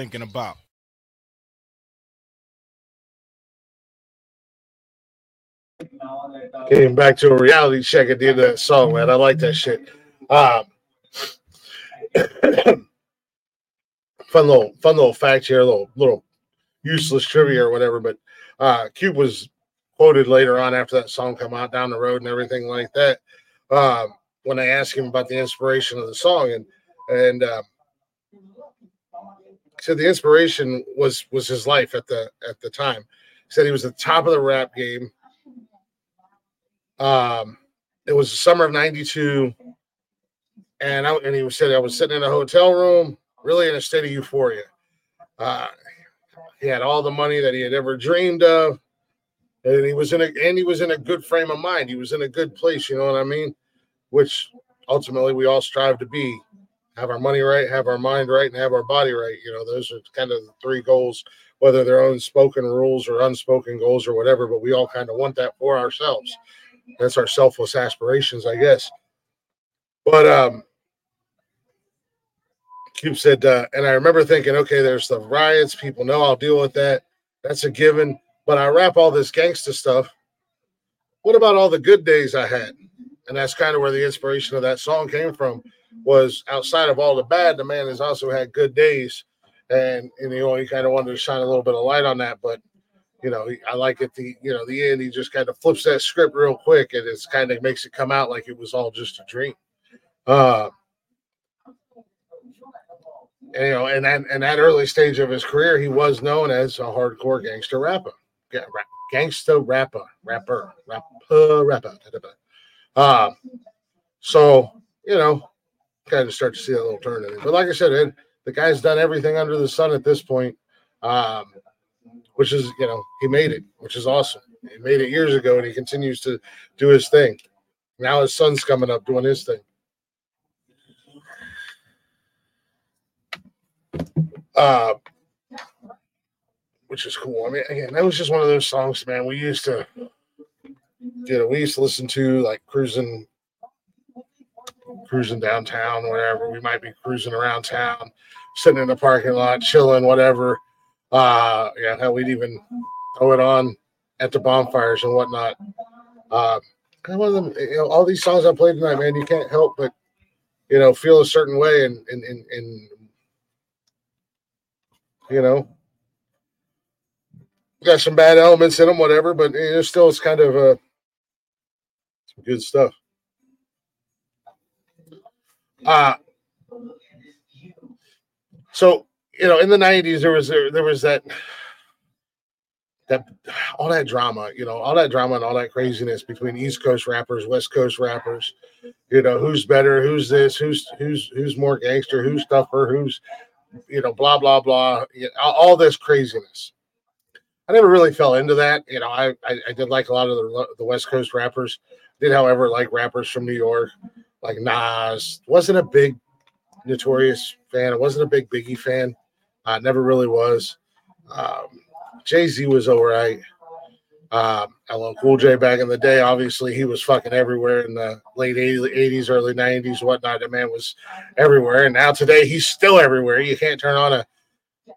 thinking about? Getting back to a reality check at the end of that song, man. I like that shit. Um, fun little, fun little fact here, little, little useless trivia or whatever. But uh, Cube was quoted later on after that song come out down the road and everything like that. Um, when I asked him about the inspiration of the song, and and he said the inspiration was was his life at the at the time. He said he was at the top of the rap game. Um, it was the summer of '92, and I, and he said I was sitting in a hotel room, really in a state of euphoria. Uh, he had all the money that he had ever dreamed of, and he was in a and he was in a good frame of mind. He was in a good place. You know what I mean? Which ultimately we all strive to be: have our money right, have our mind right, and have our body right. You know, those are kind of the three goals, whether they're unspoken rules or unspoken goals or whatever. But we all kind of want that for ourselves. That's our selfless aspirations, I guess. But um, Cube said, uh, and I remember thinking, okay, there's the riots. People know I'll deal with that. That's a given. But I wrap all this gangster stuff. What about all the good days I had? And that's kind of where the inspiration of that song came from. Was outside of all the bad, the man has also had good days, and, and you know he kind of wanted to shine a little bit of light on that. But you know, I like at the you know the end he just kind of flips that script real quick, and it's kind of makes it come out like it was all just a dream. Uh, and, you know, and that and that early stage of his career, he was known as a hardcore gangster rapper, Ga- rap, gangsta rapper, rapper, rapper, rapper. Uh, so you know, kind of start to see that little turn in it. But like I said, Ed, the guy's done everything under the sun at this point, um, which is you know he made it, which is awesome. He made it years ago, and he continues to do his thing. Now his son's coming up doing his thing. uh, which is cool. I mean, again, that was just one of those songs, man. We used to, you know, we used to listen to like cruising cruising downtown, whatever. We might be cruising around town, sitting in the parking lot, chilling, whatever. Uh, yeah, hell, we'd even throw it on at the bonfires and whatnot. Uh, one of them, you know, all these songs I played tonight, man, you can't help but, you know, feel a certain way and, and, and, and you know, got some bad elements in them, whatever, but know, still it's kind of uh, some good stuff. Uh so you know, in the '90s, there was there was that that all that drama, you know, all that drama and all that craziness between East Coast rappers, West Coast rappers. You know, who's better? Who's this? Who's who's who's more gangster? Who's tougher? Who's you know, blah blah blah. You know, all all this craziness. I never really fell into that. You know, I I, I did like a lot of the the West Coast rappers. Did, however, like rappers from New York, like Nas. wasn't a big Notorious fan. I wasn't a big Biggie fan. I never really was. Um, Jay Z was all right. Um, LL Cool J back in the day, obviously he was fucking everywhere in the late 80s, early 90s, whatnot. The man was everywhere, and now today he's still everywhere. You can't turn on a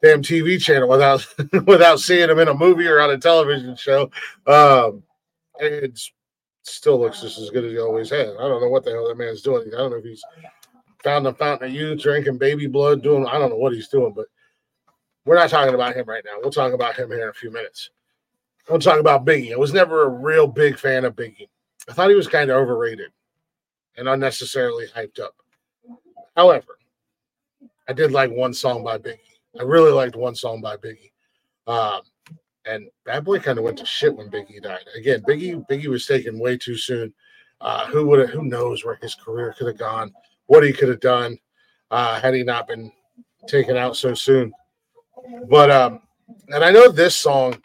damn TV channel without without seeing him in a movie or on a television show. Um, it's still looks just as good as he always has. I don't know what the hell that man's doing. I don't know if he's found the fountain of youth, drinking baby blood, doing I don't know what he's doing, but we're not talking about him right now. We'll talk about him here in a few minutes. We'll talk about Biggie. I was never a real big fan of Biggie. I thought he was kind of overrated and unnecessarily hyped up. However, I did like one song by Biggie. I really liked one song by Biggie. Um, and Bad Boy kind of went to shit when Biggie died. Again, Biggie Biggie was taken way too soon. Uh, who would who knows where his career could have gone, what he could have done uh, had he not been taken out so soon. But um, and I know this song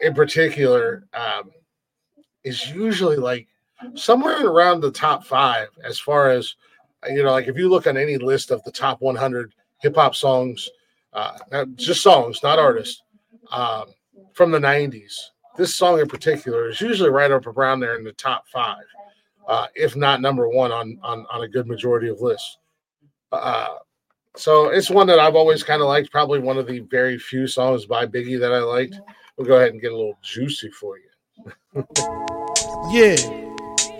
in particular um, is usually like somewhere around the top five as far as you know, like if you look on any list of the top 100 hip hop songs, uh, just songs, not artists, um, from the 90s. This song in particular is usually right up around there in the top five, uh, if not number one on, on, on a good majority of lists. Uh, so it's one that I've always kind of liked, probably one of the very few songs by Biggie that I liked. We'll go ahead and get a little juicy for you. Yeah,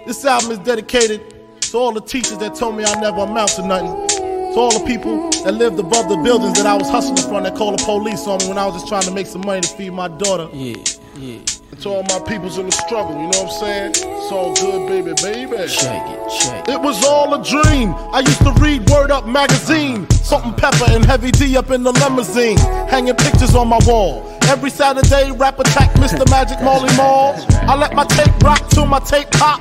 this album is dedicated to all the teachers that told me I never amount to nothing. To all the people that lived above the buildings that I was hustling from that called the police on me when I was just trying to make some money to feed my daughter. Yeah, yeah. And to all my peoples in the struggle, you know what I'm saying? It's all good, baby, baby. Shake it, shake it. It was all a dream. I used to read Word Up magazine. Salt-N-Pepa and Heavy D up in the limousine. Hanging pictures on my wall. Every Saturday, rap attack Mr. Magic Marley Marl. I let my tape rock till my tape pop.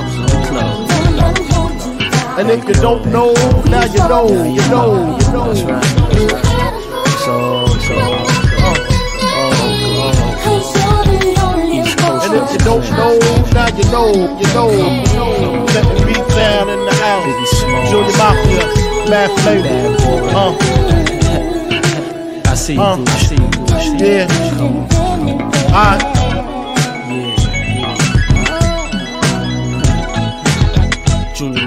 And if you don't know, now you know, you know, you know. So, so, And if you don't know, now you know, you know, you know. Let the beat down in the house. Junior Mafia, Mad Flavor. Uh, I see you, Uh. I see you, through, I see you. yeah. Come on, come on. Alright. Junior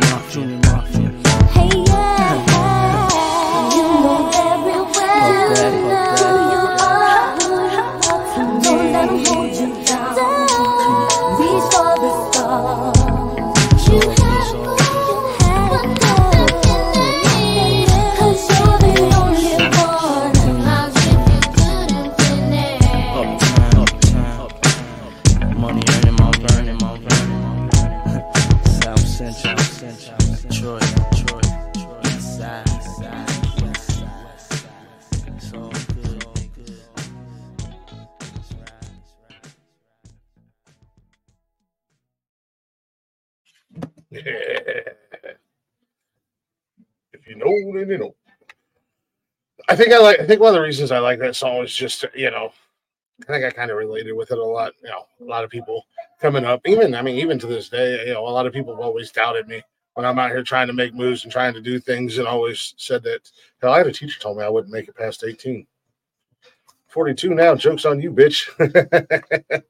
You know. I think I like. I think one of the reasons I like that song is just you know, I think I kind of related with it a lot. You know, a lot of people coming up, even I mean, even to this day, you know, a lot of people have always doubted me when I'm out here trying to make moves and trying to do things, and always said that. Hell, I had a teacher told me I wouldn't make it past 18. 42 now. Jokes on you, bitch.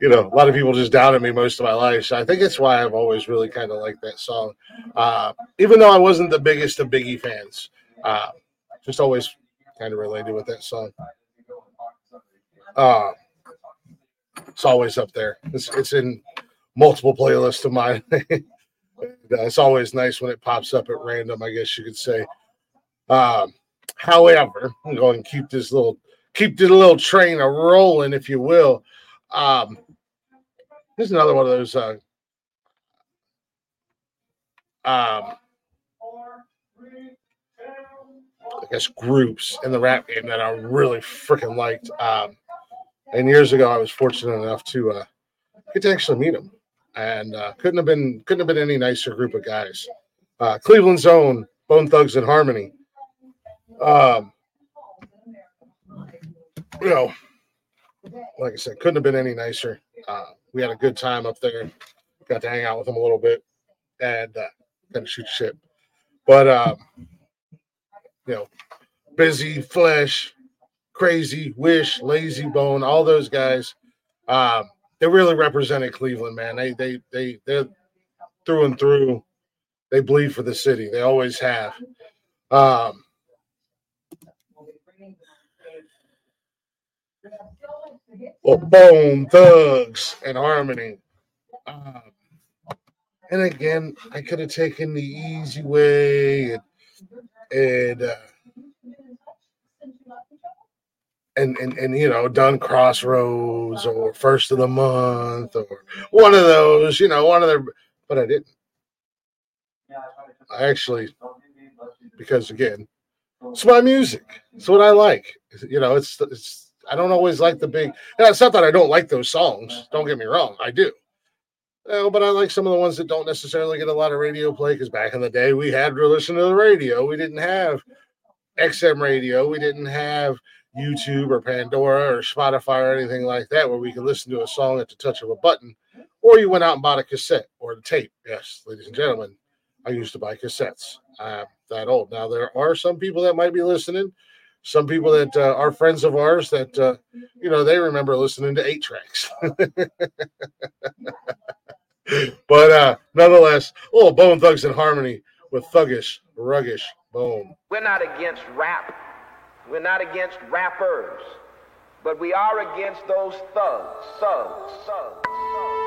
you know, a lot of people just doubted me most of my life. So I think that's why I've always really kind of liked that song. Uh, even though I wasn't the biggest of Biggie fans, uh, just always kind of related with that song. Uh, it's always up there. It's, it's in multiple playlists of mine. It's always nice when it pops up at random, I guess you could say. Um, however, I'm going to keep this little keep this little train a rolling, if you will. Um, here's another one of those uh, um, I guess groups in the rap game that I really freaking liked. Um, and years ago, I was fortunate enough to uh, get to actually meet them, and uh, couldn't have been couldn't have been any nicer group of guys. Uh, Cleveland's own Bone Thugs-n-Harmony. Um, you know, like I said, couldn't have been any nicer. Uh, we had a good time up there. Got to hang out with them a little bit and uh, kind of shoot shit. But um, you know, Bizzy flesh, Krayzie wish, Layzie Bone, all those guys. Um, they really represented Cleveland, man. They they they they're through and through. They bleed for the city. They always have. Um, well, Bone Thugs-n-Harmony. Um, and again, I could have taken the easy way and and uh, and, and and you know done Crossroads or First of the Month or one of those, you know, one of their. But I didn't. I actually, because again, it's my music. It's what I like. You know, it's it's. I don't always like the big. it's not that I don't like those songs. Mm-hmm. Don't get me wrong, I do. Well, but I like some of the ones that don't necessarily get a lot of radio play because back in the day we had to listen to the radio. We didn't have XM radio. We didn't have YouTube or Pandora or Spotify or anything like that where we could listen to a song at the touch of a button. Or you went out and bought a cassette or a tape. Yes, ladies and gentlemen, I used to buy cassettes. I'm that old. Now, there are some people that might be listening some people that uh, are friends of ours that uh, you know they remember listening to eight tracks. but uh, nonetheless, little Bone Thugs-n-Harmony with Thuggish, Ruggish, Bone. We're not against rap. We're not against rappers, but we are against those thugs, thugs, thugs. thugs.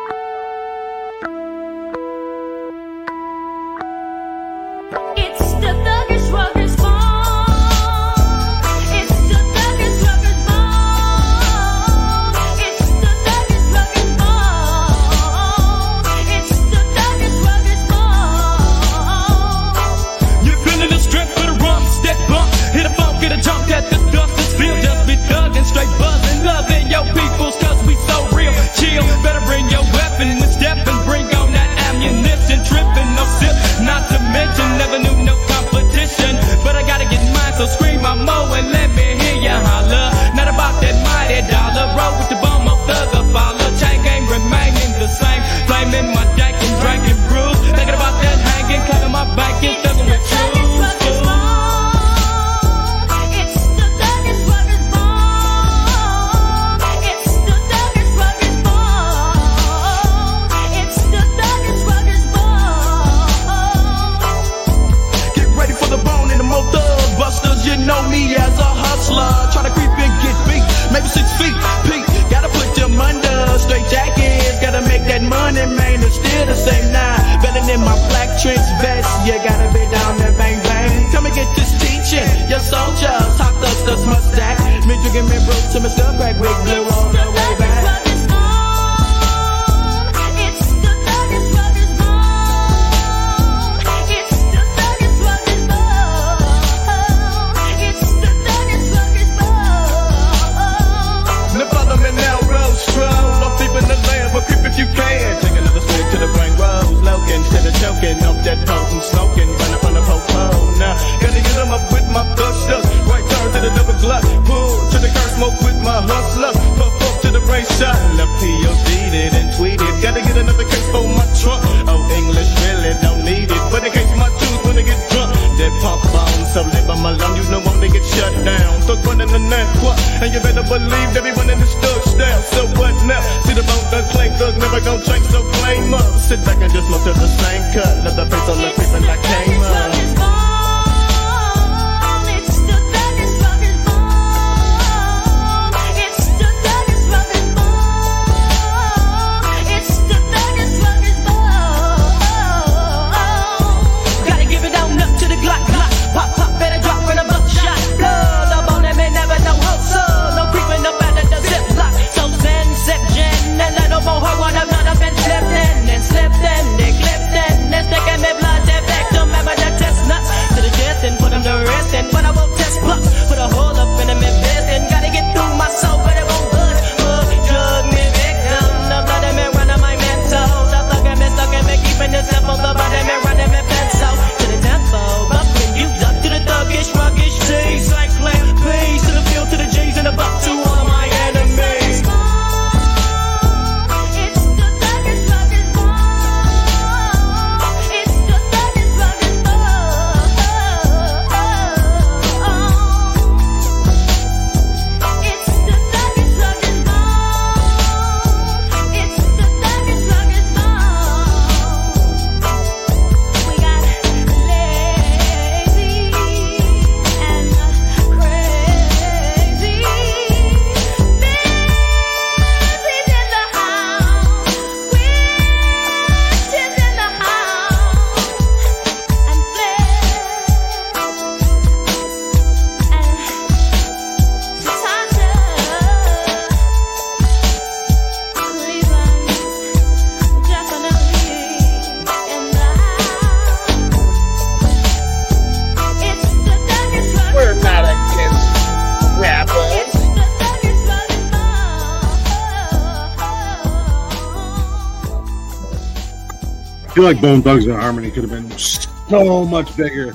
feel like Bone Thugs-n-Harmony could have been so much bigger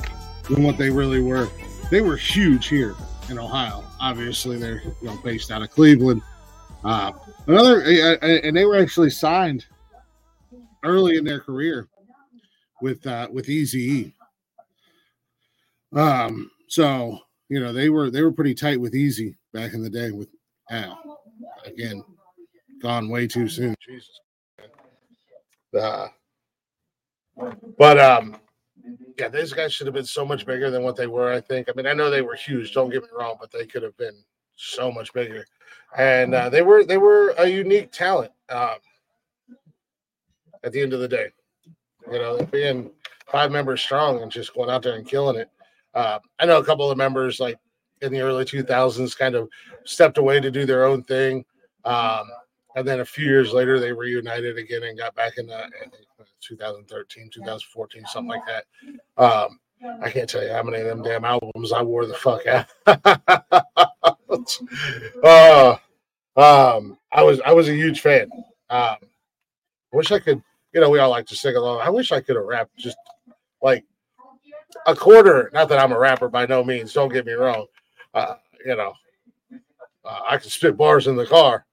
than what they really were. They were huge here in Ohio. Obviously, they're you know, based out of Cleveland. Uh, another, and they were actually signed early in their career with uh, with Eazy. Um, so you know they were they were pretty tight with Eazy back in the day. With Al, again, gone way too soon. Jesus. Uh, but um, yeah, these guys should have been so much bigger than what they were. I think. I mean, I know they were huge. Don't get me wrong, but they could have been so much bigger. And uh, they were they were a unique talent. Um, at the end of the day, you know, being five members strong and just going out there and killing it. Uh, I know a couple of members like in the early 2000s kind of stepped away to do their own thing. Um, and then a few years later, they reunited again and got back in the, 2013, 2014, something like that. Um, I can't tell you how many of them damn albums I wore the fuck out. uh, um, I was I was a huge fan. Um, I wish I could, you know, we all like to sing along. I wish I could have rapped just like a quarter. Not that I'm a rapper by no means. Don't get me wrong. Uh, you know, uh, I can spit bars in the car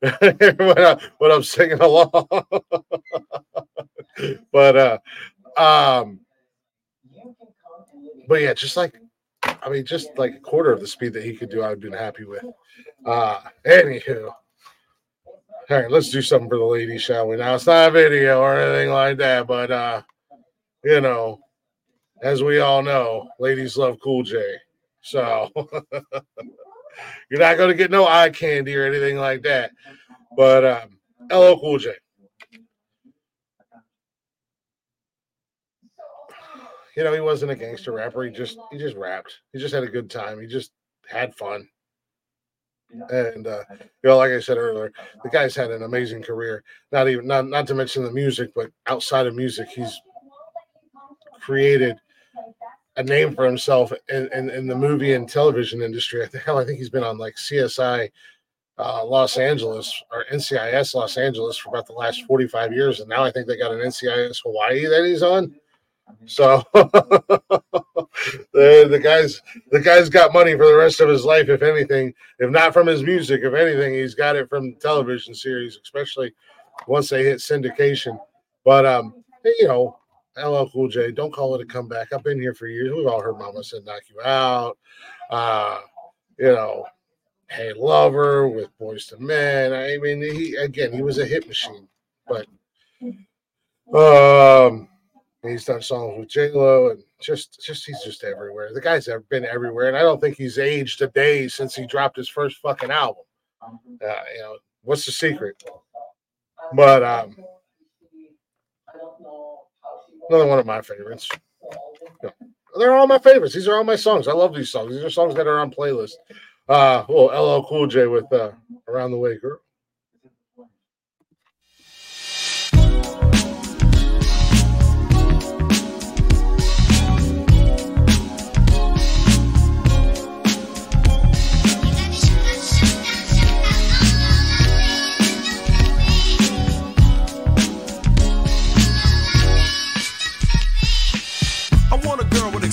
when, I, when I'm singing along. but uh, um, but yeah, just like I mean, just like a quarter of the speed that he could do, I've been happy with. Uh, anywho, all right, let's do something for the ladies, shall we? Now it's not a video or anything like that, but uh, you know, as we all know, ladies love Cool J. So you're not gonna get no eye candy or anything like that. But um, LL Cool J. You know, he wasn't a gangster rapper. He just he just rapped. He just had a good time. He just had fun. And uh, you know, like I said earlier, the guy's had an amazing career. Not even not not to mention the music, but outside of music, he's created a name for himself in, in, in the movie and television industry. I think hell, I think he's been on like CSI uh, Los Angeles or NCIS Los Angeles for about the last 45 years. And now I think they got an NCIS Hawaii that he's on. So the the guy's the guy's got money for the rest of his life, if anything. If not from his music, if anything, he's got it from television series, especially once they hit syndication. But um, you know, LL Cool J, don't call it a comeback. I've been here for years. We've all heard Mama said knock you out. Uh, you know, Hey Lover with Boyz II Men. I mean, he again, he was a hit machine, but um, he's done songs with J Lo and just, just he's just everywhere. The guy's been everywhere, and I don't think he's aged a day since he dropped his first fucking album. Uh, you know, what's the secret? But um, another one of my favorites. They're all my favorites. These are all my songs. I love these songs. These are songs that are on playlist. Uh, well, LL Cool J with uh, "Around the Way, Girl."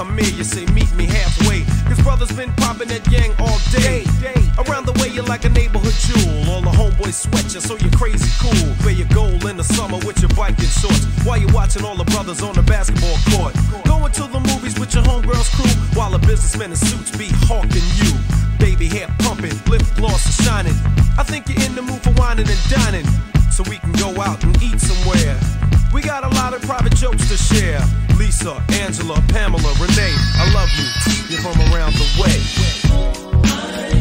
come here, you say meet me halfway. Cause brothers been popping that yang all day. Around the way, you're like a neighborhood jewel. All the homeboys sweat you, so you're crazy cool. Wear your gold in the summer with your biking shorts. While you're watching all the brothers on the basketball court. Going to the movies with your homegirl's crew. While the businessmen in suits be hawking you. Baby hair pumping, lip gloss is shining. I think you're in the mood for whining and dining. So we can go out and eat somewhere. We got a lot of private jokes to share. Lisa, Angela, Pamela, Renee, I love you. You're from around the way.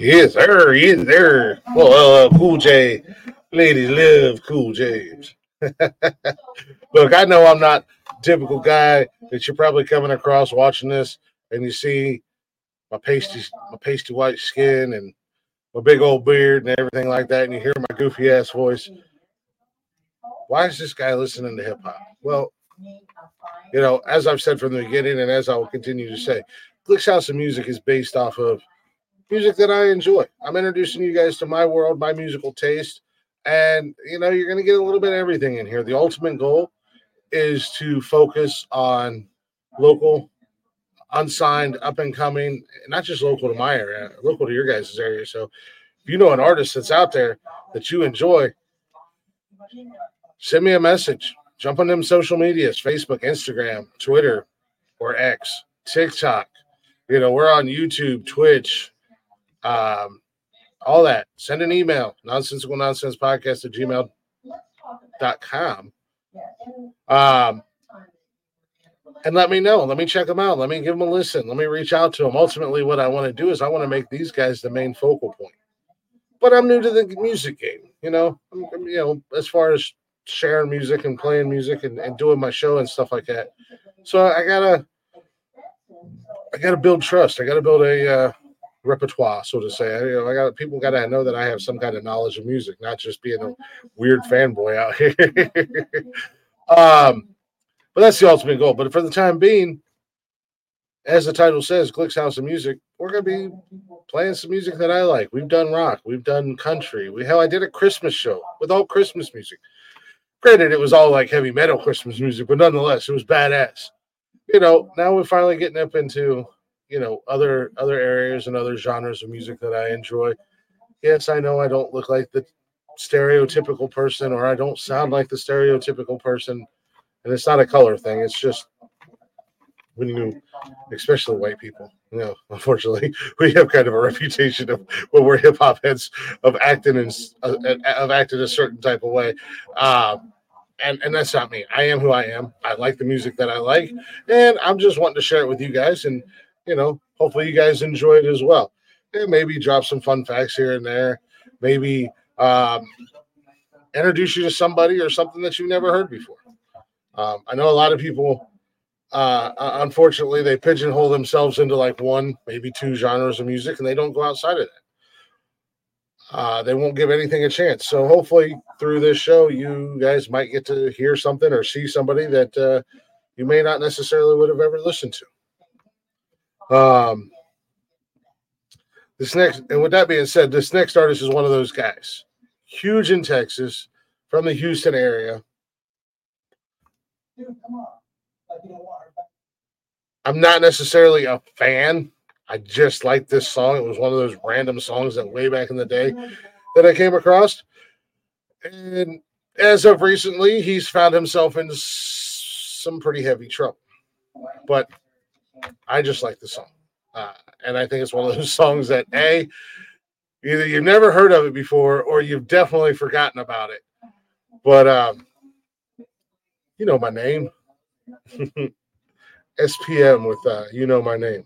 Yes, sir. Yes, sir. Well, uh, Cool J. Ladies love Cool James. Look, I know I'm not typical guy that you're probably coming across watching this, and you see my pasty, my pasty white skin and my big old beard and everything like that, and you hear my goofy ass voice. Why is this guy listening to hip hop? Well, you know, as I've said from the beginning, and as I will continue to say, Glick's House of Music is based off of music that I enjoy. I'm introducing you guys to my world, my musical taste, and you know, you're going to get a little bit of everything in here. The ultimate goal is to focus on local, unsigned, up and coming, not just local to my area, local to your guys' area. So, if you know an artist that's out there that you enjoy, send me a message. Jump on them social medias Facebook, Instagram, Twitter, or X, TikTok. You know, we're on YouTube, Twitch, um, all that. Send an email, nonsensical nonsense podcast at gmail.com. Um, and let me know. Let me check them out. Let me give them a listen. Let me reach out to them. Ultimately, what I want to do is I want to make these guys the main focal point. But I'm new to the music game, you know. I'm, you know, as far as sharing music and playing music and, and doing my show and stuff like that. So I gotta, I gotta build trust. I gotta build a uh, repertoire, so to say. I, you know, I got people got to know that I have some kind of knowledge of music, not just being a weird fanboy out here. um, but that's the ultimate goal. But for the time being, as the title says, Glick's House of Music, we're gonna be playing some music that I like. We've done rock, we've done country. We hell, I did a Christmas show with all Christmas music. Granted, it was all like heavy metal Christmas music, but nonetheless, it was badass. You know, now we're finally getting up into you know other other areas and other genres of music that I enjoy. Yes, I know I don't look like the stereotypical person, or I don't sound like the stereotypical person, and it's not a color thing. It's just when you, especially white people, you know, unfortunately, we have kind of a reputation of when we're hip hop heads of acting in s- uh, of acting a certain type of way. Um, and, and that's not me. I am who I am. I like the music that I like, and I'm just wanting to share it with you guys. And you know, hopefully, you guys enjoy it as well. And maybe drop some fun facts here and there. Maybe um, introduce you to somebody or something that you've never heard before. Um, I know a lot of people uh, unfortunately, they pigeonhole themselves into like one, maybe two genres of music, and they don't go outside of that. Uh, they won't give anything a chance. So hopefully, through this show, you guys might get to hear something or see somebody that uh, you may not necessarily would have ever listened to. Um, this next, and with that being said, this next artist is one of those guys, huge in Texas, from the Houston area. I'm not necessarily a fan. I just like this song. It was one of those random songs that way back in the day that I came across. And as of recently, he's found himself in some pretty heavy trouble. But I just like the song. Uh, and I think it's one of those songs that A, either you've never heard of it before or you've definitely forgotten about it. But um, you know my name. SPM with uh, you know my name.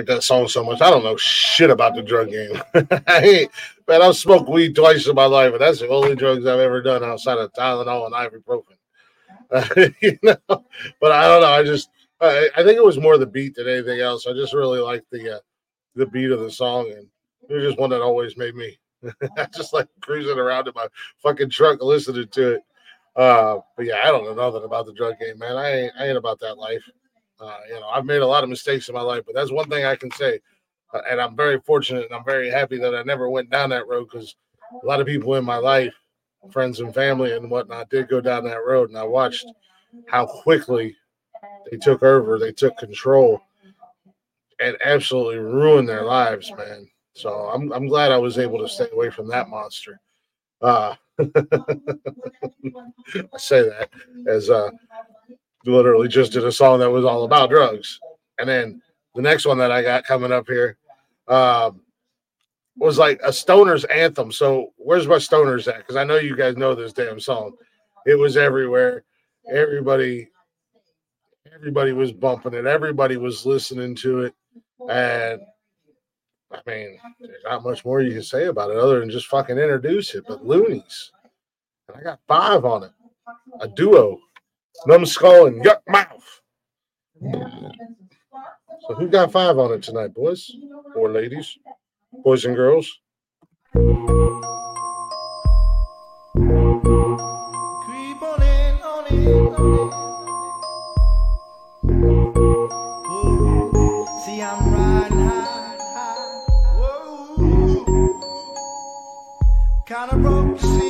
Like that song so much. I don't know shit about the drug game. I ain't, man, I've smoked weed twice in my life, and that's the only drugs I've ever done outside of Tylenol and ibuprofen. you know, but I don't know. I just, I, I think it was more the beat than anything else. I just really liked the uh, the beat of the song, and it was just one that always made me just like cruising around in my fucking truck listening to it. Uh, but yeah, I don't know nothing about the drug game, man. I ain't, I ain't about that life. Uh, you know, I've made a lot of mistakes in my life, but that's one thing I can say. Uh, and I'm very fortunate and I'm very happy that I never went down that road because a lot of people in my life, friends and family and whatnot, did go down that road. And I watched how quickly they took over, they took control, and absolutely ruined their lives, man. So I'm, I'm glad I was able to stay away from that monster. Uh, I say that as uh, literally just did a song that was all about drugs. And then the next one that I got coming up here um, was like a stoner's anthem. So where's my stoners at? Because I know you guys know this damn song. It was everywhere. Everybody, everybody was bumping it. Everybody was listening to it. And I mean, there's not much more you can say about it other than just fucking introduce it. But Luniz, and I got five on it. A duo, Numskull and Yukmouth. So who got five on it tonight, boys or ladies, boys and girls? Whoa. Kinda broke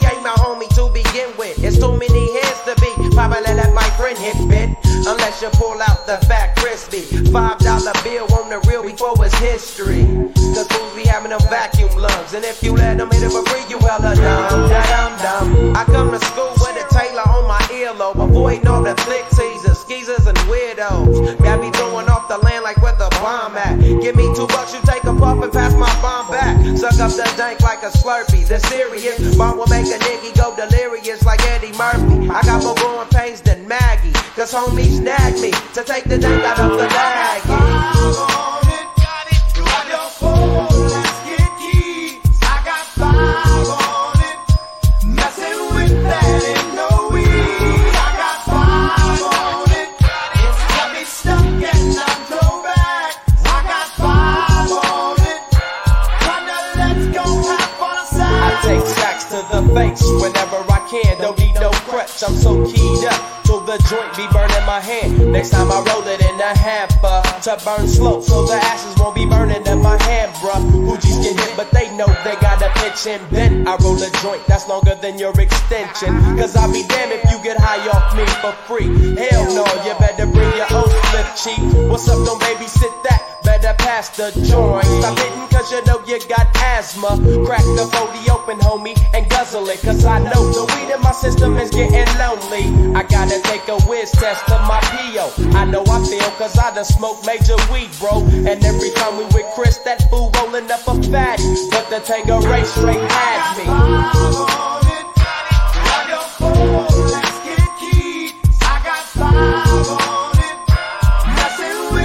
my homie to begin with. It's too many hands to be. Probably let my friend hit bit. Unless you pull out the fat crispy. Five dollar bill on the real before it's history. Cause fools be having them vacuum lungs. And if you let them hit it for free, you hella dumb. Da dum dum. I come to school with a Taylor on my earlobe. Avoiding all the flick teasers, skeezers, and weirdos. Got me throwing off the land like where the bomb at. Give me two bucks, you take and pass my bomb back. Suck up the dank like a slurpee. The serious bomb will make a nigga go delirious like Eddie Murphy. I got more growing pains than Maggie. Cause homies nag me to take the dank out of the baggie. Face whenever I can. Don't need no crutch, I'm so keyed up. Till the joint be burning my hand. Next time I roll it in a hamper to burn slow, so the ashes won't be burning in my hand, bruh. Hoogies get hit, but they know they got a pitch and bent. I roll a joint that's longer than your extension. Cause I'll be damned if you get high off me for free. Hell no, you better bring your own slip cheap. What's up, don't babysit that? Better pass the joint. Stop hitting cause you know you got asthma. Crack the 40 open, homie, and guzzle it. Cause I know the weed in my system is getting lonely. I gotta take a whiz test to my PO. I know I feel cause I done smoked major weed, bro. And every time we with Chris, that fool rolling up a fatty. But the Tanqueray straight had me. Let's get Hey, make this right, man.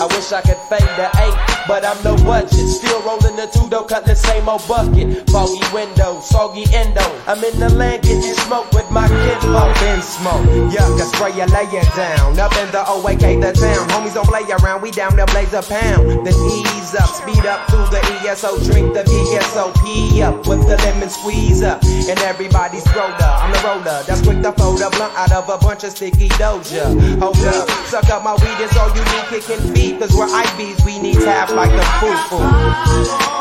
I wish I could fade the 8, but I'm no budget. Still rolling the two, though, cut the same old bucket. Foggy window, soggy endo. I'm in the land you smoke with my kid. Kinfolk in smoke. Yuck, I spray you, lay it down. Up in the OAK, the town. Homies don't play around, we down there blaze a pound. Then ease up, speed up through the ESO. Drink the VSOP up with the lemon squeeze up. And everybody's roller. I'm the roller that's quick to fold a blunt out of a bunch of sticky doja. Hold up, suck up my weed, it's all you need kicking Cause we're IBs, we need tap like the foo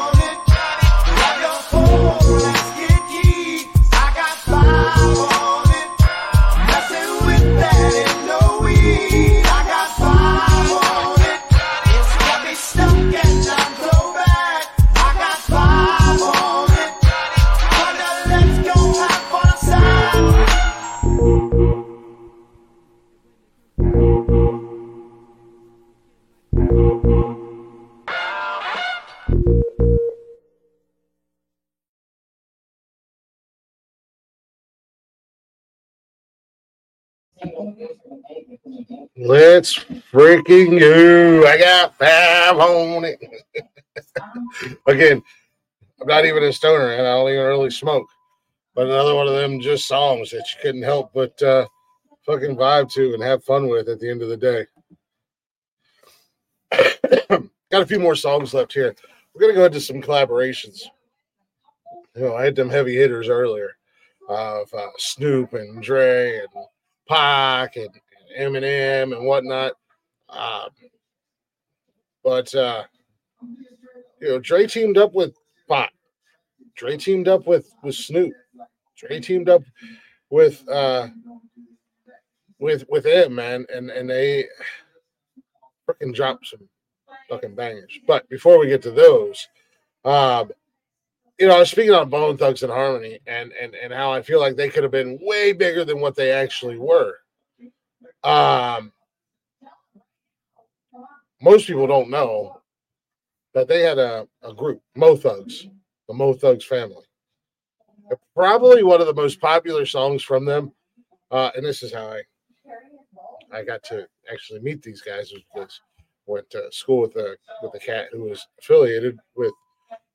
Let's freaking go. I got five on it. Again, I'm not even a stoner and I don't even really smoke. But another one of them just songs that you couldn't help but uh, fucking vibe to and have fun with at the end of the day. Got a few more songs left here. We're gonna go into some collaborations. You know, I had them heavy hitters earlier of uh, Snoop and Dre and Pac and Eminem and whatnot. Um, but uh, you know, Dre teamed up with Pac. Dre teamed up with with Snoop. Dre teamed up with uh with with him, man, and and they freaking dropped some fucking bangers. But before we get to those, um, you know, I was speaking on Bone Thugs-n-Harmony and and and how I feel like they could have been way bigger than what they actually were. Um, most people don't know that they had a, a group, Mo Thugs, the Mo Thugs family. Probably one of the most popular songs from them, uh, and this is how I I got to actually meet these guys because went to school with a with a cat who was affiliated with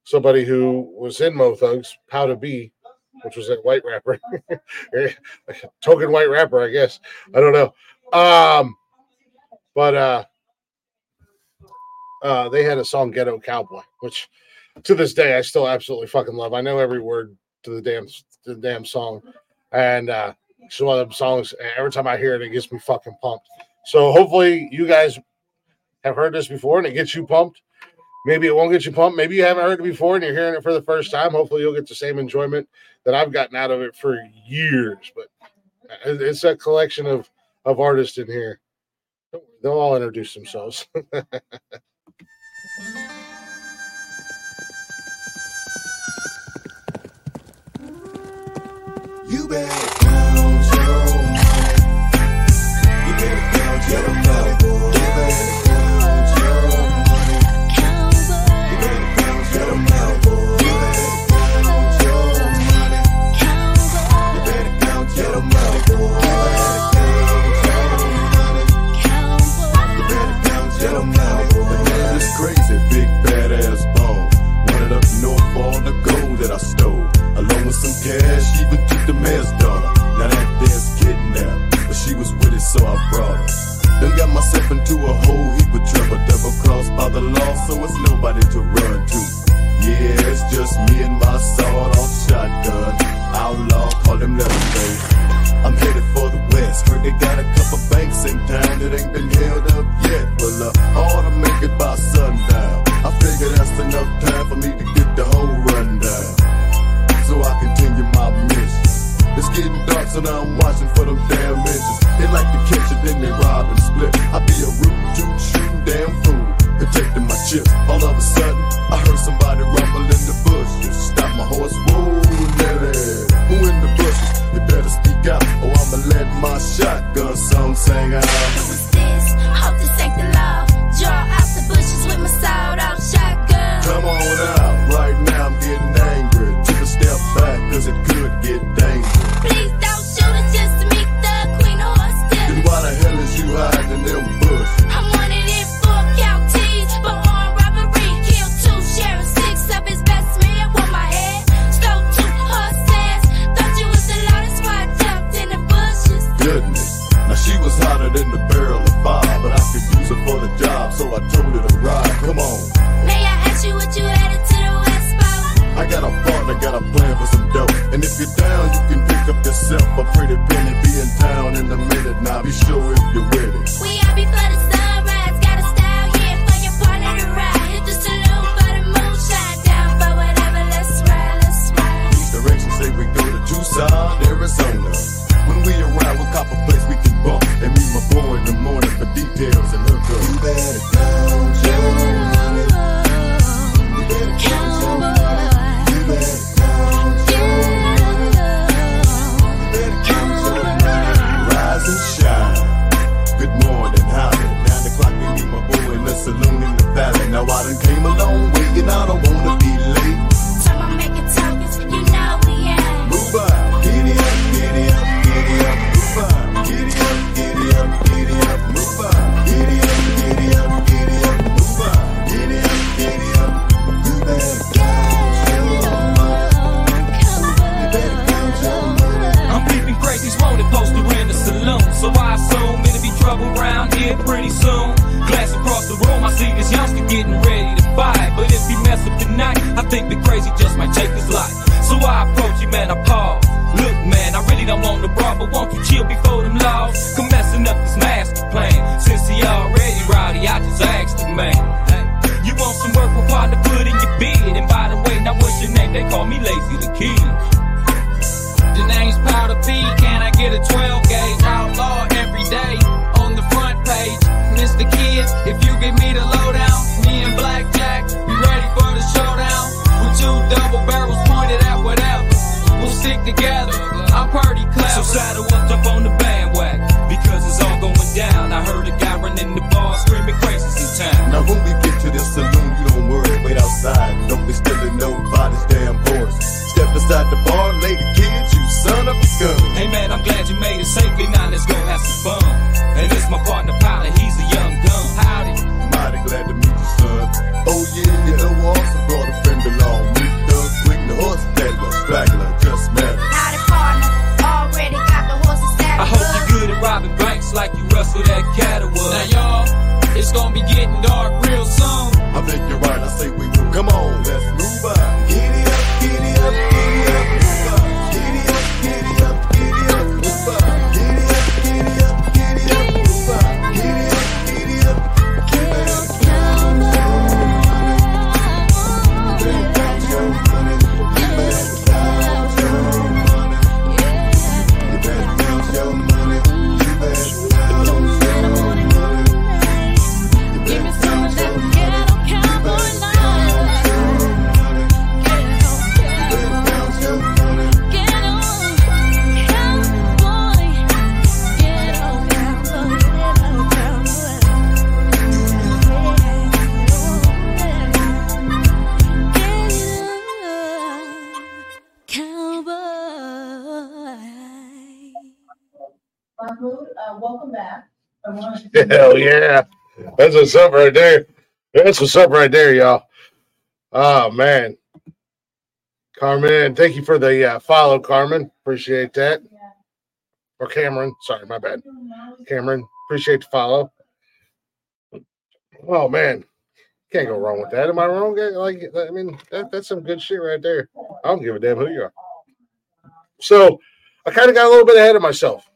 somebody who was in Mo Thugs, Powder B, which was a white rapper, token white rapper, I guess. I don't know. Um, but uh, uh, they had a song "Ghetto Cowboy," which to this day I still absolutely fucking love. I know every word to the damn the damn song, and uh, it's one of them songs. Every time I hear it, it gets me fucking pumped. So hopefully you guys have heard this before and it gets you pumped. Maybe it won't get you pumped. Maybe you haven't heard it before and you're hearing it for the first time. Hopefully you'll get the same enjoyment that I've gotten out of it for years. But it's a collection of of artists in here. They'll all introduce themselves. You better cash, even took the mayor's daughter. Now that there's kidnapped, but she was with it, so I brought her. Done got myself into a whole heap of trouble. Double crossed by the law, so it's nobody to run to. Yeah, it's just me and my sawed off shotgun. Outlaw, call him Leatherface. I'm headed for the west. Heard they got a couple banks in town that ain't been held up yet. Well, uh, I ought to make it by sundown. I figure that's enough time for me to get the whole rundown. So I continue my mission. It's getting dark, so now I'm watching for them damn engines. They like to catch it, then they rob and split. I be a root toot shooting damn fool, protecting my chips. All of a sudden, I heard somebody rumble in the bushes. Stop my horse, whoa, Nelly. Who in the bushes? You better speak out, or I'ma let my shotgun song sing out. Who is this? Hope this ain't the law. Draw out the bushes with my sawed That's what's up right there. That's what's up right there, y'all. Oh man, Carmen, thank you for the uh, follow, Carmen. Appreciate that. Or Cameron, sorry, my bad. Cameron, appreciate the follow. Oh man, can't go wrong with that. Am I wrong? Like, I mean, that, that's some good shit right there. I don't give a damn who you are. So, I kind of got a little bit ahead of myself.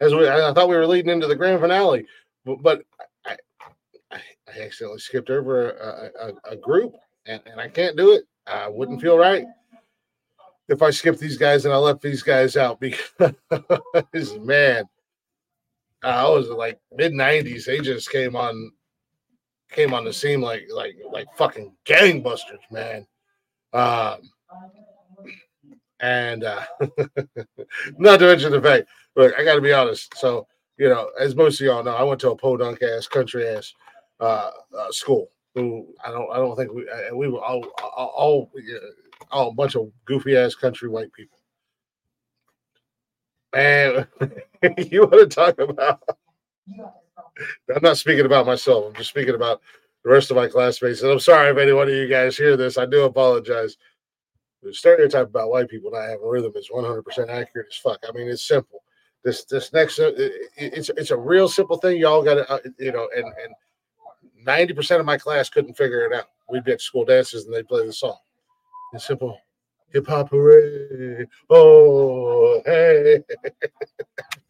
As we, I thought we were leading into the grand finale, but, but I, I, I accidentally skipped over a, a, a group, and, and I can't do it. I wouldn't feel right if I skip these guys and I left these guys out because man, I was like mid '90s. They just came on, came on the scene like like like fucking gangbusters, man. Um, and uh, not to mention the fact, look, I got to be honest. So you know, as most of y'all know, I went to a podunk ass country ass uh, uh, school. Who I don't I don't think we we were all all, all, all a bunch of goofy ass country white people. Man, you want to talk about? I'm not speaking about myself. I'm just speaking about the rest of my classmates. And I'm sorry if any one of you guys hear this. I do apologize. The stereotype about white people not having rhythm is 100% accurate as fuck. I mean, it's simple this this next uh, it- it's it's a real simple thing. Y'all got to uh, you know, and and ninety percent of my class couldn't figure it out. We'd be at school dances and they'd play the song. It's simple. Hip hop hooray! Oh hey!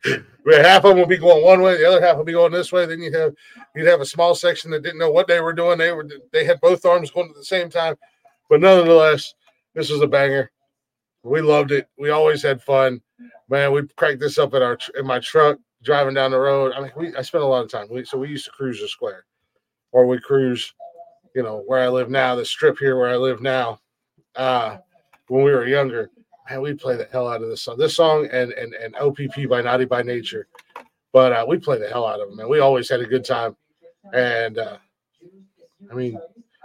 Where half of them would be going one way, the other half would be going this way. Then you'd have you'd have a small section that didn't know what they were doing. They were they had both arms going at the same time, but nonetheless, this was a banger. We loved it. We always had fun, man. We cracked this up in our in my truck driving down the road. I mean, we I spent a lot of time. We, so we used to cruise the square, or we cruise, you know, where I live now, the strip here where I live now. Uh, when we were younger, man, we play the hell out of this song. This song and and and OPP by Naughty by Nature, but uh, we play the hell out of them, man. We always had a good time, and uh, I mean,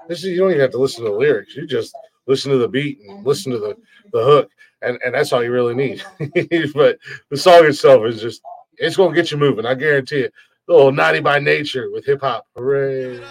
this is you don't even have to listen to the lyrics. You just listen to the beat and listen to the the hook, and and that's all you really need. but the song itself is just it's gonna get you moving. I guarantee it. A little naughty by nature with hip hop. Hooray!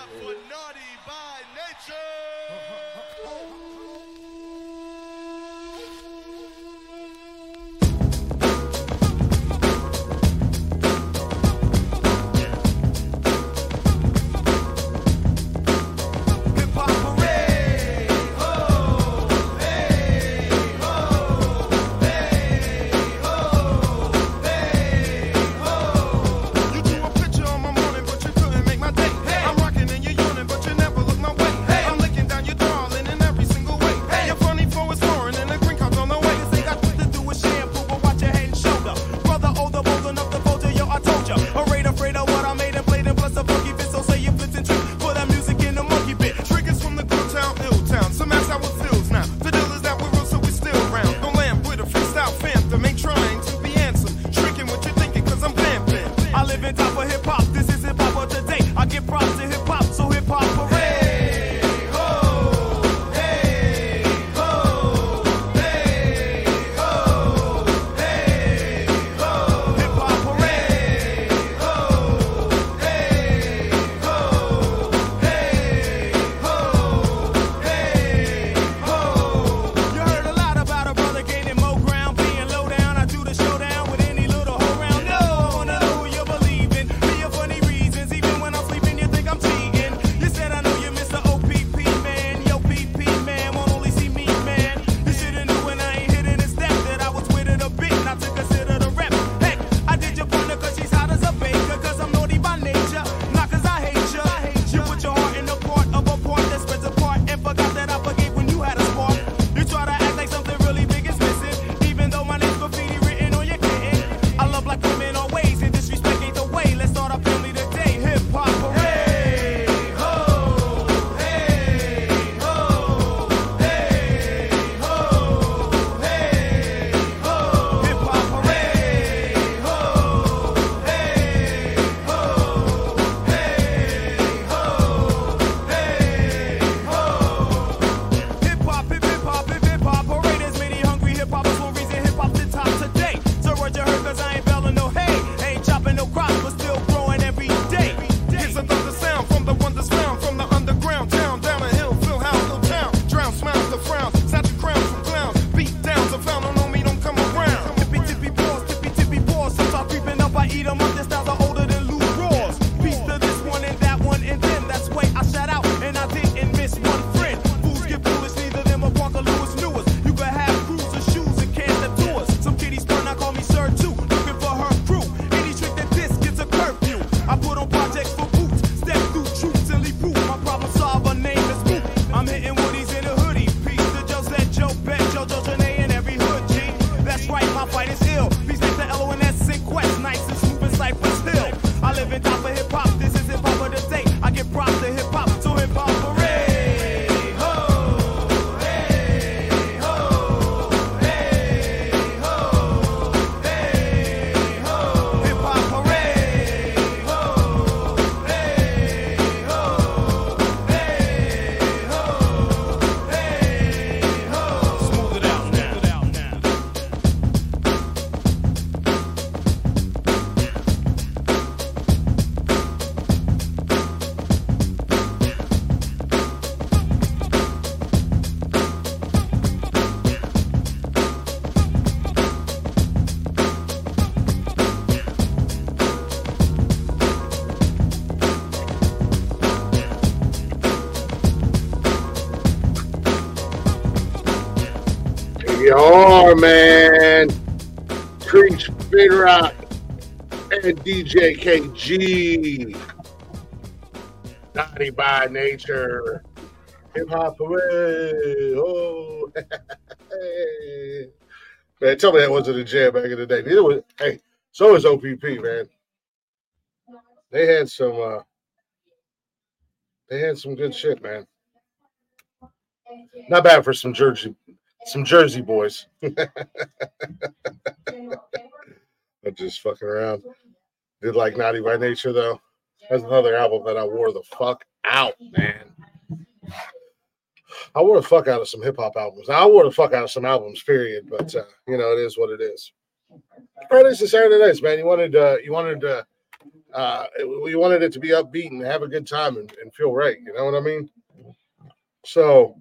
My man Treach Big Rock and DJ Kay Gee. Naughty by nature. Hip hop away. Oh. Man, tell me that wasn't a jam back in the day. Neither was, hey, so is OPP, man. They had some, uh, they had some good shit, man. Not bad for some Jersey, some Jersey boys. I'm just fucking around. Did like Naughty by Nature though. That's another album that I wore the fuck out, man. I wore the fuck out of some hip hop albums. I wore the fuck out of some albums, period. But uh, you know, it is what it is. Fridays and Saturday nights, man. You wanted uh, you wanted uh, uh, you wanted it to be upbeat and have a good time and, and feel right. You know what I mean? So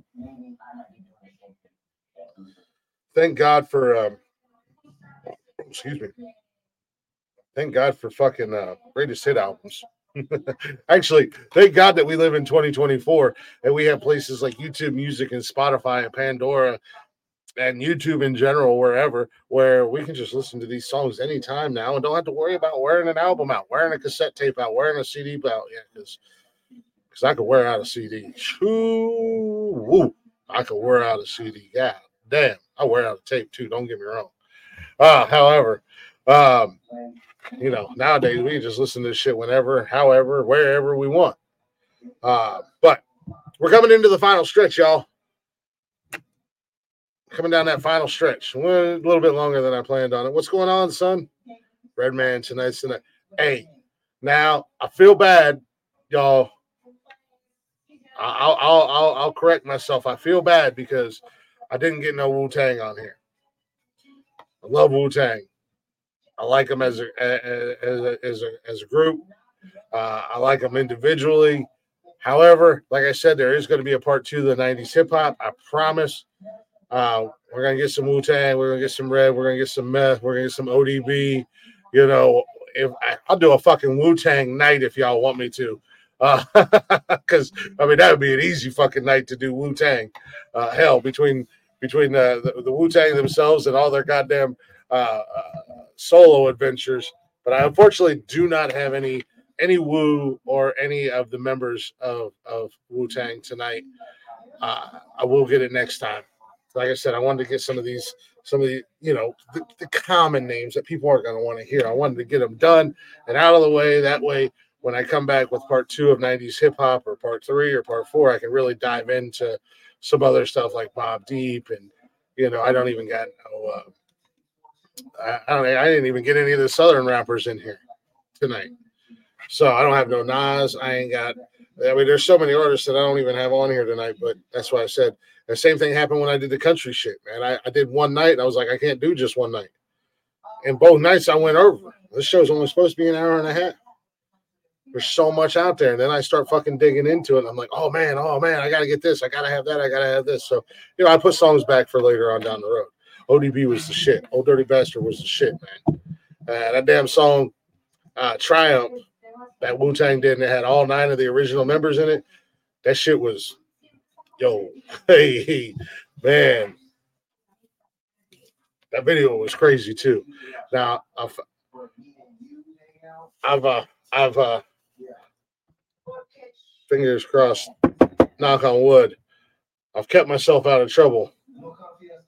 thank God for um, excuse me. Thank God for fucking uh, greatest hit albums. Actually, thank God that we live in 2024 and we have places like YouTube Music and Spotify and Pandora and YouTube in general, wherever, where we can just listen to these songs anytime now and don't have to worry about wearing an album out, wearing a cassette tape out, wearing a CD out. Yeah, because because I could wear out a CD. Woo, I could wear out a CD. Yeah, damn, I wear out a tape too. Don't get me wrong. Uh, however, um, you know, nowadays we just listen to this shit whenever, however, wherever we want. Uh, but we're coming into the final stretch, y'all. Coming down that final stretch. A little bit longer than I planned on it. What's going on, son? Redman tonight's tonight. Hey, now I feel bad, y'all. I'll I'll I'll, I'll correct myself. I feel bad because I didn't get no Wu Tang on here. I love Wu Tang. I like them as a as a as a, as a group. Uh, I like them individually. However, like I said, there is going to be a part two of the '90s hip hop. I promise. Uh, we're gonna get some Wu Tang. We're gonna get some Red. We're gonna get some Meth. We're gonna get some ODB. You know, if I, I'll do a fucking Wu Tang night if y'all want me to. Because I mean that would be an easy fucking night to do Wu Tang. Uh, hell, between between the the, the Wu Tang themselves and all their goddamn uh, uh, solo adventures. But I unfortunately do not have any any Wu or any of the members of of Wu Tang tonight. Uh, I will get it next time. Like I said, I wanted to get some of these some of the you know the, the common names that people aren't going to want to hear. I wanted to get them done and out of the way. That way, when I come back with part two of '90s hip hop or part three or part four, I can really dive into some other stuff like Mobb Deep and you know I don't even got no. Uh, I, I don't. I didn't even get any of the southern rappers in here tonight, so I don't have no Nas. I ain't got. I mean, there's so many artists that I don't even have on here tonight. But that's why I said the same thing happened when I did the country shit, man. I, I did one night. I was like, I can't do just one night. And both nights I went over. This show's only supposed to be an hour and a half. There's so much out there. And then I start fucking digging into it. I'm like, oh man, oh man, I gotta get this. I gotta have that. I gotta have this. So, you know, I put songs back for later on down the road. ODB was the shit. Old Dirty Bastard was the shit, man. Uh, that damn song, uh, Triumph, that Wu Tang did, and it had all nine of the original members in it. That shit was, yo, hey, man. That video was crazy too. Now, I've, I've, uh, I've, uh, fingers crossed, knock on wood, I've kept myself out of trouble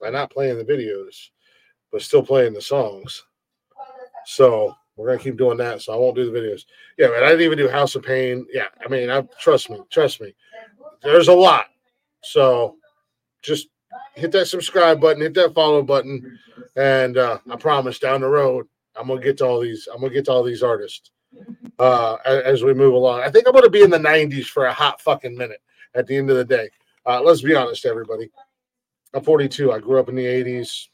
by not playing the videos, but still playing the songs. So we're gonna keep doing that. So I won't do the videos. Yeah, man. I didn't even do House of Pain. Yeah, I mean, I trust me, trust me. There's a lot. So just hit that subscribe button, hit that follow button, and uh, I promise down the road I'm gonna get to all these. I'm gonna get to all these artists uh, as we move along. I think I'm gonna be in the 90s for a hot fucking minute. At the end of the day, uh, let's be honest, everybody. I'm 42. I grew up in the 80s.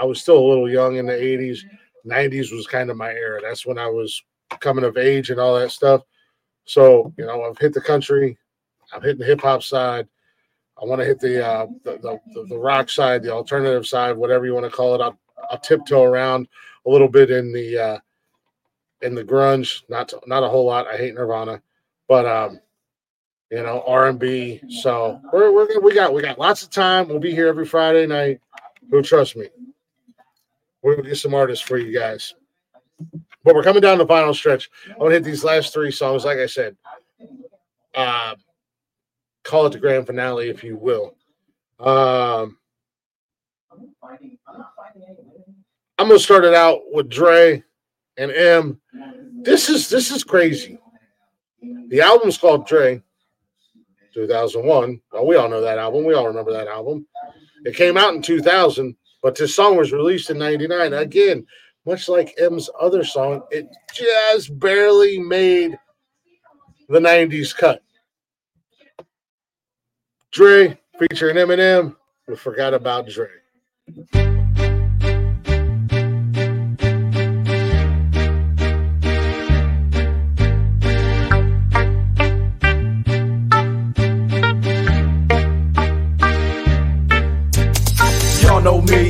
I was still a little young in the 80s. 90s was kind of my era. That's when I was coming of age and all that stuff. So, you know, I've hit the country, I'm hitting the hip hop side. I want to hit the, uh, the, the the rock side, the alternative side, whatever you want to call it. I'll, I'll tiptoe around a little bit in the uh, in the grunge, not not a whole lot. I hate Nirvana, but um, you know R and B. So we're we're we got we got lots of time. We'll be here every Friday night. Who trust me? We'll get some artists for you guys. But we're coming down the final stretch. I want to hit these last three songs. Like I said, uh, call it the grand finale, if you will. Um, I'm gonna start it out with Dre and Em. This is this is crazy. The album's called Dre, 2001. Well, we all know that album. We all remember that album. It came out in 2000, but this song was released in 99. Again, much like Em's other song, it just barely made the 90s cut. Dre featuring Eminem. We forgot about Dre. Know me,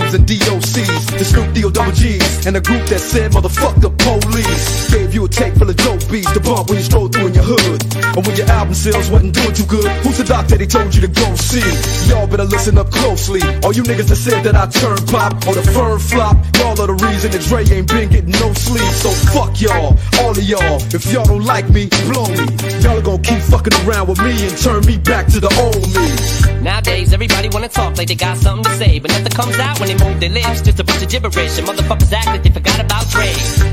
And DOCs, the Snoop D-O double G's, and a group that said motherfuck the police. Gave you a tape full of dope beats to bump when you stroll through in your hood. And when your album sales wasn't doing too good, who's the doctor they told you to go see? Y'all better listen up closely. All you niggas that said that I turn pop or the firm flop, y'all are the reason that Dre ain't been getting no sleep. So fuck y'all, all of y'all. If y'all don't like me, blow me. Y'all are gonna keep fucking around with me and turn me back to the old me. Nowadays, everybody wanna talk like they got something to say, but nothing comes out when they move their lips. Just a bunch of gibberish, and motherfuckers act like they forgot about Dre.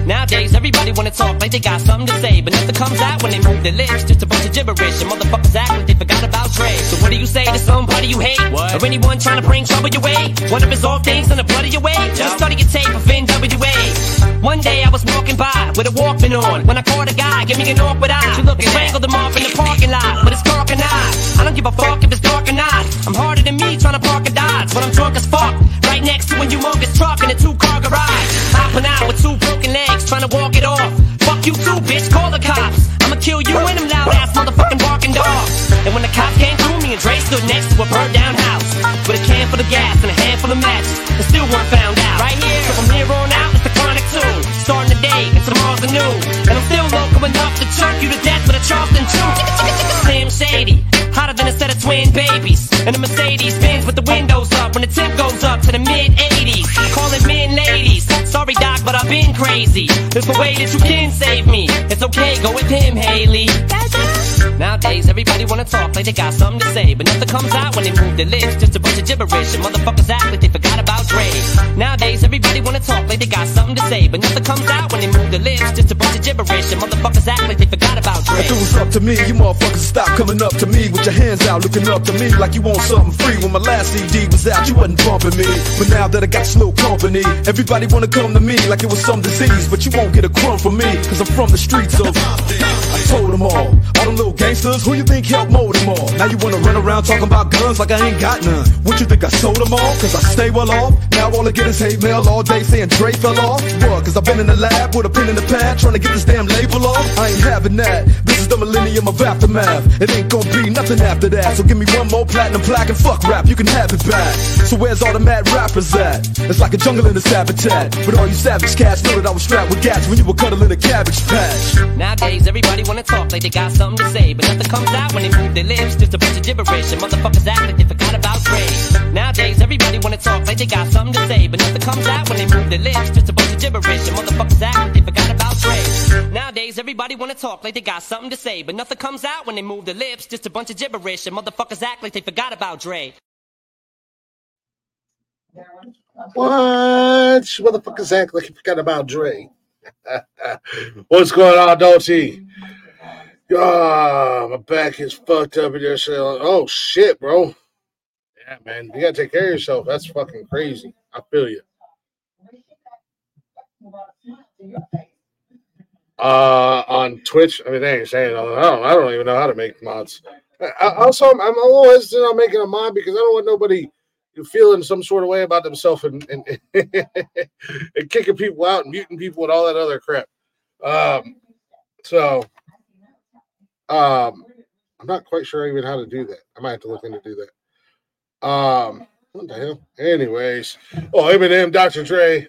Nowadays, everybody wanna talk like they got something to say, but nothing comes out when they move their lips. Just a bunch of gibberish, and motherfuckers act like they forgot about Dre. So what do you say to somebody you hate, or anyone trying to bring trouble your way? One of his off things in the blood of your way. Just study your tape of NWA. One day I was walking by with a Walkman on when I caught a guy, give me an awkward eye. You look strangled him off in the parking lot, but it's dark and I. I don't give a fuck if it's dark or not. I'm harder than me trying to park a Dodge but I'm drunk as fuck. Next to a humongous truck in a two car garage. Hopping out with two broken legs, trying to walk it off. Fuck you too, bitch, call the cops. I'ma kill you and them loud ass motherfucking barking dogs. And when the cops came through, me and Dre stood next to a burned down house. With a can full of gas and a handful of matches. And still weren't found out. Right here, so from here on out, it's the chronic too. Starting the day, and tomorrow's the new. And I'm still local enough to choke you to death with a Charleston chew. Slim Shady, hotter than a set of twin babies. And a Mercedes Benz with the windows up when the temp goes up to the mid 80s. Calling men ladies. Been crazy. There's a way that you can save me. It's okay, go with him, Haley. Nowadays, everybody wanna talk like they got something to say, but nothing comes out when they move their lips. Just a bunch of gibberish, and motherfuckers act like they forgot about Dre. Nowadays, everybody wanna talk like they got something to say, but nothing comes out when they move their lips. Just a bunch of gibberish, and motherfuckers act like they forgot about Dre. If it was up to me, you motherfuckers stop coming up to me with your hands out, looking up to me like you want something free. When my last CD was out, you wasn't bumping me. But now that I got slow company, everybody wanna come to me like it was some disease. But you won't get a crumb from me, cause I'm from the streets of. I told them all, all them little gangsters, who you think helped mold them all? Now you wanna run around talking about guns like I ain't got none. What you think I sold them all? Cause I stay well off. Now all I get is hate mail all day saying Dre fell off. What? Cause I've been in the lab with a pen in the pad trying to get this damn label off. I ain't having that. This is the millennium of aftermath. It ain't gonna be nothing after that. So give me one more platinum plaque and fuck rap, you can have it back. So where's all the mad rappers at? It's like a jungle in this habitat. But all you savage cats know that I was strapped with gats when you were cuddling a cabbage patch. Nowadays, everybody wanna talk like they got something to say, but nothing comes out when they move their lips. Just a bunch of gibberish, and motherfuckers act like they forgot about Dre. Nowadays, everybody wanna talk like they got something to say, but nothing comes out when they move their lips. Just a bunch of gibberish, and motherfuckers act like they forgot about Dre. Nowadays, everybody wanna talk like they got something to say, but nothing comes out when they move their lips. Just a bunch of gibberish, and motherfuckers act like they forgot about Dre. What? Motherfuckers act like you forgot about Dre. What's going on, Dolce? Oh, my back is fucked up in there. So, oh shit, bro. Yeah, man, you gotta take care of yourself. That's fucking crazy. I feel you. Uh, on Twitch, I mean, they ain't saying. I don't. I don't even know how to make mods. I, also, I'm, I'm a little hesitant on making a mod because I don't want nobody, feeling some sort of way about themselves and, and, and kicking people out and muting people and all that other crap. Um, so um, I'm not quite sure even how to do that. I might have to look into do that. Um, what the hell? Anyways, oh Eminem, Dr. Dre.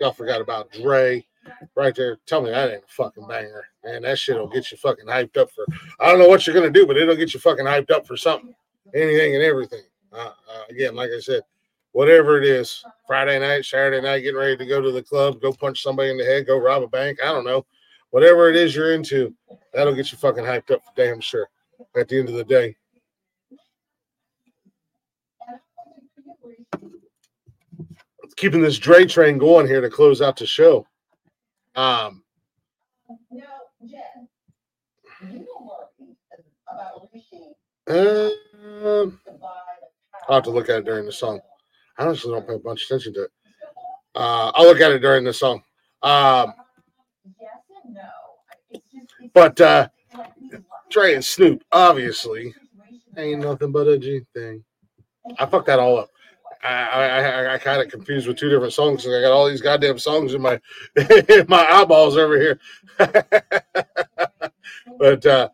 Y'all forgot about Dre right there. Tell me that ain't a fucking banger, man. That shit'll get you fucking hyped up for. I don't know what you're gonna do, but it'll get you fucking hyped up for something, anything and everything. Uh, uh, again, like I said, whatever it is, Friday night, Saturday night, getting ready to go to the club, go punch somebody in the head, go rob a bank. I don't know, whatever it is you're into, that'll get you fucking hyped up for damn sure. At the end of the day. Keeping this Dre train going here to close out the show. Um, no jet you know about Richie um, I'll have to look at it during the song. I honestly don't pay a bunch of attention to it. Uh, I'll look at it during the song. Um, but uh, Dre and Snoop, obviously, ain't nothing but a G thing. I fucked that all up. I I, I, kind of confused with two different songs. 'cause I got all these goddamn songs in my in my eyeballs over here. but uh,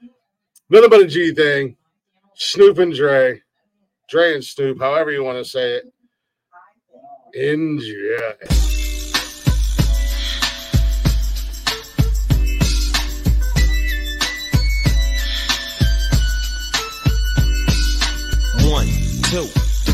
nothing but a G thing. Snoop and Dre, Dre stoop, however you want to say it. Enjoy. Two,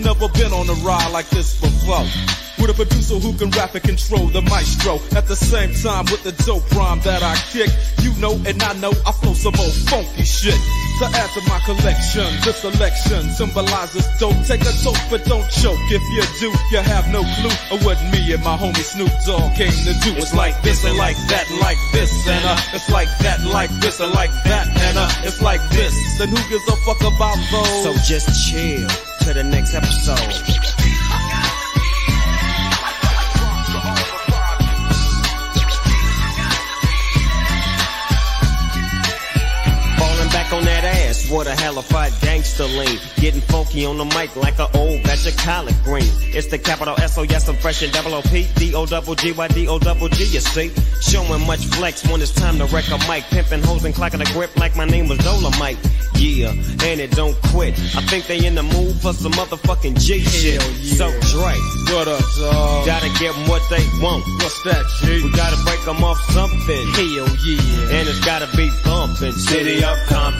Never been on a ride like this before. With a producer who can rap and control the maestro. At the same time, with the dope rhyme that I kick, you know and I know I flow some old funky shit. To add to my collection, this selection symbolizes dope. Take a toke, but don't choke. If you do, you have no clue of what me and my homie Snoop Dogg came to do. It's like this and like that like this and uh, it's like that like this and like that and uh, it's like this. Then who gives a fuck about those? So just chill to the next episode. Back on that ass, what a hellified gangster lean. Getting funky on the mic like an old batch of collard green. It's the capital S O yes, I'm fresh and double O P D O double G Y D O double G. You see, showing much flex when it's time to wreck a mic, pimping hoes and clocking a grip like my name was Dolomite. Yeah, and it don't quit. I think they in the mood for some motherfucking G shit. So Dre, what up, dog? Gotta give them what they want. What's that, G? We gotta break them off something. Hell yeah. And it's gotta be bumping. City of Compton.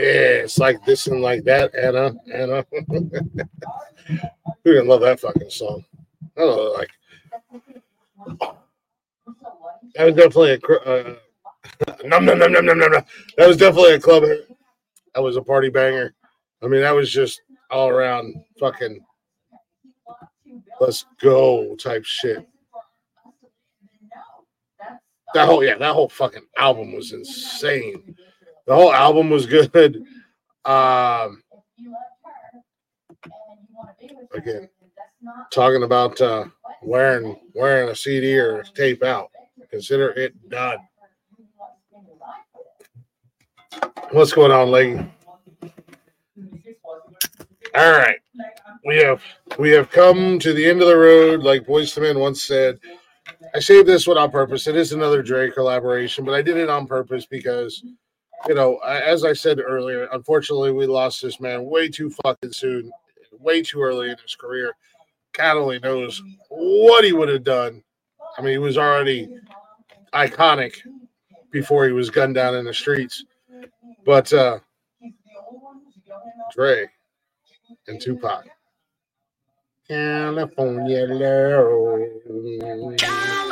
Yeah, it's like this and like that, Anna, Anna. Who didn't love that fucking song? I don't know, like that was definitely a uh, num num num num num num. num. That was definitely a club. That was a party banger. I mean, that was just all around fucking let's go type shit. That whole yeah, that whole fucking album was insane. The whole album was good. Um, again, talking about uh, wearing wearing a CD or tape out. Consider it done. What's going on, lady? All right, we have we have come to the end of the road, like Boyz II Men once said. I saved this one on purpose. It is another Dre collaboration, but I did it on purpose because, you know, as I said earlier, unfortunately, we lost this man way too fucking soon, way too early in his career. God only knows what he would have done. I mean, he was already iconic before he was gunned down in the streets. But uh Dre and Tupac. California love. Now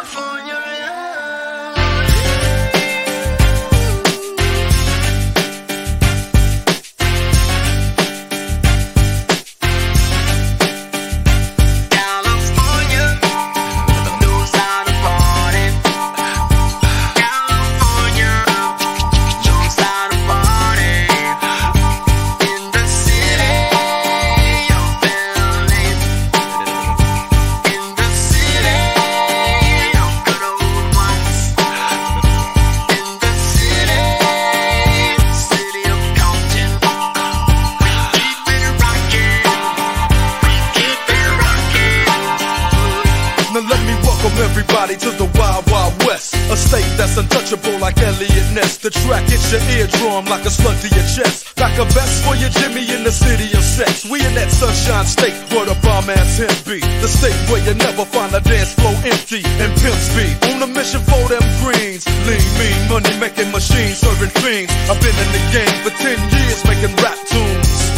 A state that's untouchable like Eliot Ness. The track hits your eardrum like a slug to your chest. Pack a vest for your Jimmy in the city of sex. We in that sunshine state where the bomb ass him be. The state where you never find a dance floor empty and pimp speed. On a mission for them greens. Lean, mean, money making machines serving fiends. I've been in the game for 10 years making rap tunes.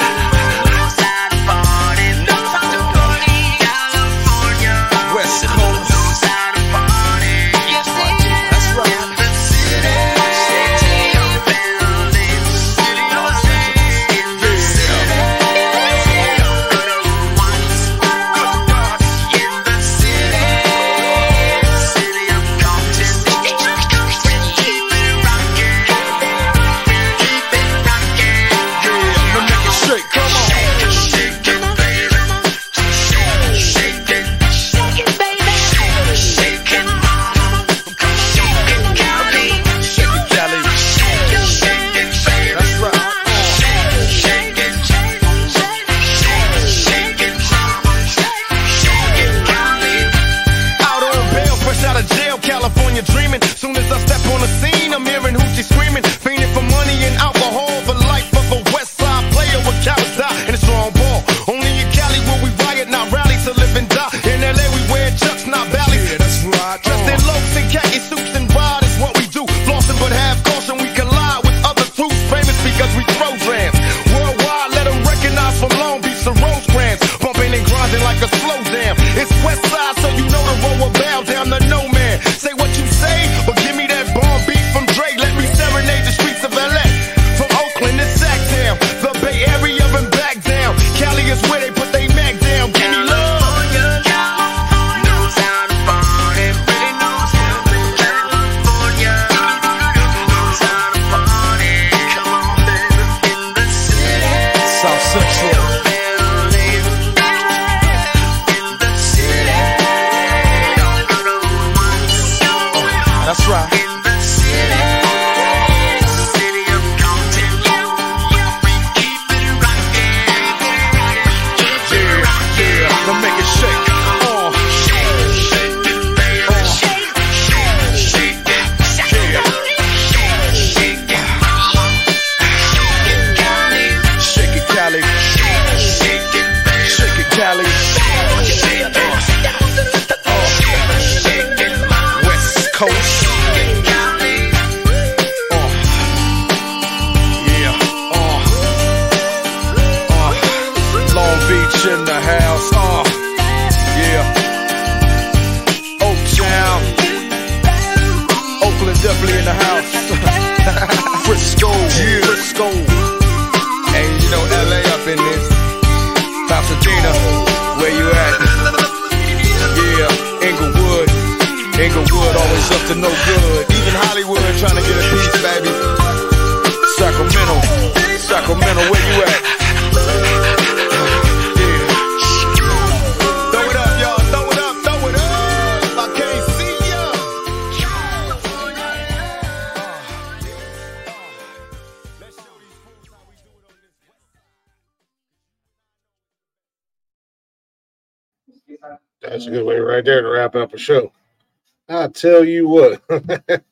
tell you what.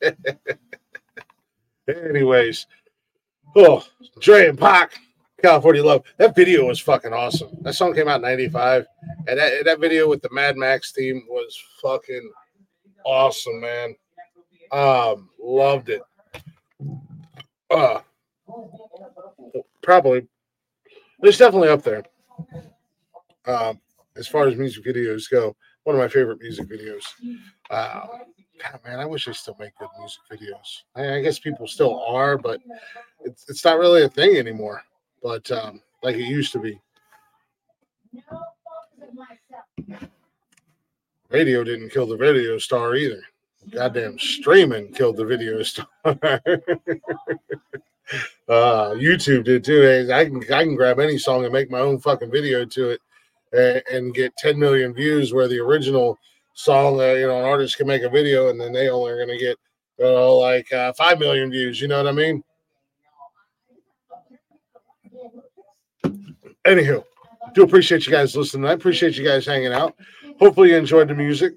Anyways, oh, Dre and Pac, California Love. That video was fucking awesome. That song came out in 95. And that, that video with the Mad Max team was fucking awesome, man. Um, loved it. Uh, probably, it's definitely up there. Um, as far as music videos go, one of my favorite music videos. Uh, God, man, I wish they still make good music videos. I, I guess people still are, but it's, it's not really a thing anymore. But um, like it used to be. Radio didn't kill the video star either. Goddamn streaming killed the video star. uh, YouTube did too. I can I can grab any song and make my own fucking video to it and, and get 10 million views where the original song, that you know, an artist can make a video and then they only are going to get, you know, like uh, 5 million views. You know what I mean? Anywho, do appreciate you guys listening. I appreciate you guys hanging out. Hopefully, you enjoyed the music.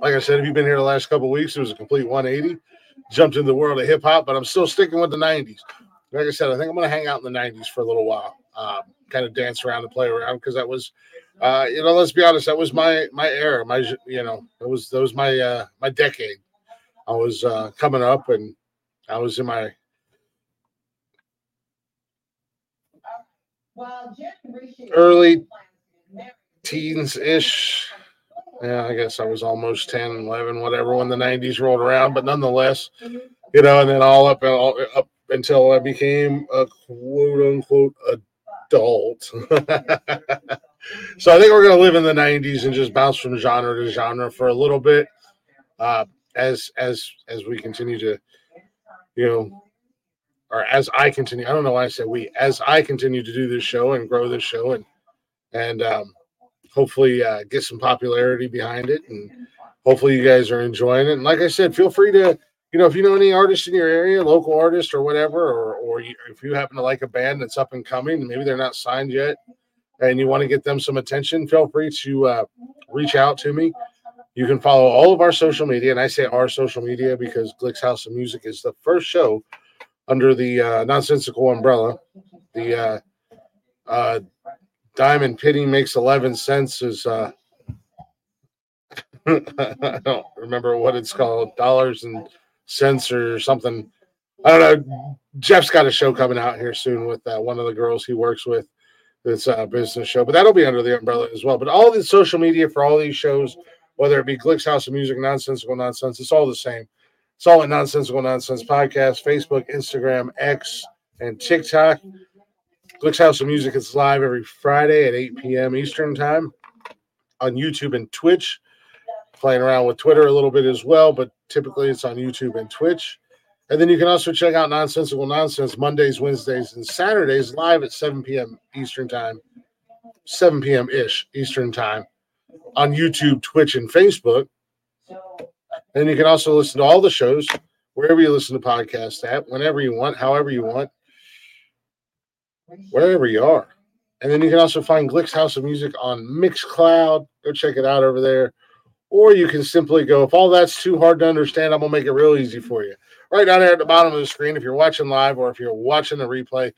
Like I said, if you've been here the last couple weeks, it was a complete 180. Jumped into the world of hip hop, but I'm still sticking with the 90s. Like I said, I think I'm going to hang out in the 90s for a little while, um, kind of dance around and play around because that was, uh, you know, let's be honest, that was my my era, my you know, that was that was my uh, my decade. I was uh, coming up and I was in my early teens ish. Yeah, I guess I was almost 10, 11, whatever when the 90s rolled around, but nonetheless, you know, and then all up and all up until I became a quote unquote adult. so I think we're going to live in the 90s and just bounce from genre to genre for a little bit uh, as as as we continue to, you know, or as I continue. I don't know why I said we. As I continue to do this show and grow this show and and um, hopefully uh, get some popularity behind it and hopefully you guys are enjoying it. And like I said, feel free to you know if you know any artists in your area, local artist or whatever, or or you, if you happen to like a band that's up and coming, maybe they're not signed yet, and you want to get them some attention, feel free to uh, reach out to me. You can follow all of our social media, and I say our social media because Glick's House of Music is the first show under the uh, nonsensical umbrella. The uh, uh, Diamond Pity makes 11 cents is, uh, I don't remember what it's called, dollars and cents or something. I don't know. Jeff's got a show coming out here soon with uh, one of the girls he works with. It's a business show, but that'll be under the umbrella as well. But all the social media for all these shows, whether it be Glick's House of Music, Nonsensical Nonsense, it's all the same. It's all at Nonsensical Nonsense Podcast, Facebook, Instagram, X, and TikTok. Glick's House of Music is live every Friday at 8 p.m. Eastern Time on YouTube and Twitch. Playing around with Twitter a little bit as well, but typically it's on YouTube and Twitch. And then you can also check out Nonsensical Nonsense Mondays, Wednesdays, and Saturdays live at 7 p.m. Eastern Time, 7 p.m. ish Eastern Time on YouTube, Twitch, and Facebook. And you can also listen to all the shows wherever you listen to podcasts at, whenever you want, however you want, wherever you are. And then you can also find Glick's House of Music on Mixcloud. Go check it out over there. Or you can simply go, if all that's too hard to understand, I'm going to make it real easy for you. Right down there at the bottom of the screen, if you're watching live or if you're watching the replay,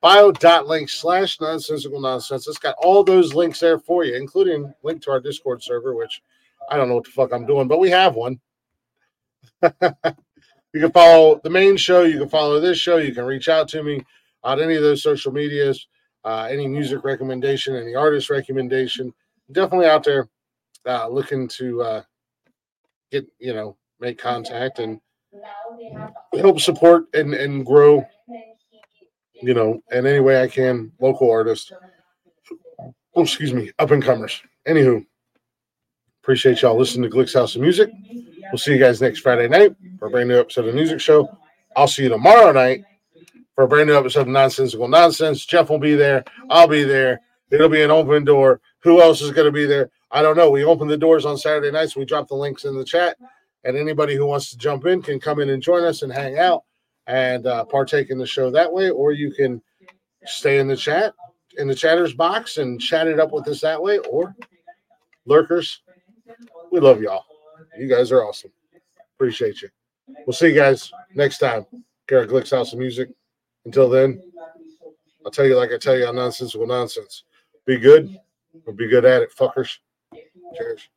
bio.link slash nonsensical nonsense. It's got all those links there for you, including link to our Discord server, which I don't know what the fuck I'm doing, but we have one. you can follow the main show. You can follow this show. You can reach out to me on any of those social medias, uh, any music recommendation, any artist recommendation. Definitely out there uh, looking to uh, get, you know, make contact and help support and, and grow, you know, in any way I can, local artists. Oh, excuse me, up and comers. Anywho, appreciate y'all listening to Glick's House of Music. We'll see you guys next Friday night for a brand new episode of Music Show. I'll see you tomorrow night for a brand new episode of Nonsensical Nonsense. Jeff will be there. I'll be there. It'll be an open door. Who else is going to be there? I don't know. We open the doors on Saturday nights. We drop the links in the chat, and anybody who wants to jump in can come in and join us and hang out and uh, partake in the show that way, or you can stay in the chat in the chatters box and chat it up with us that way, or lurkers. We love y'all. You guys are awesome. Appreciate you. We'll see you guys next time. Garrett Glick's House of Music. Until then, I'll tell you like I tell you on nonsensical nonsense. Be good or be good at it, fuckers. Cheers.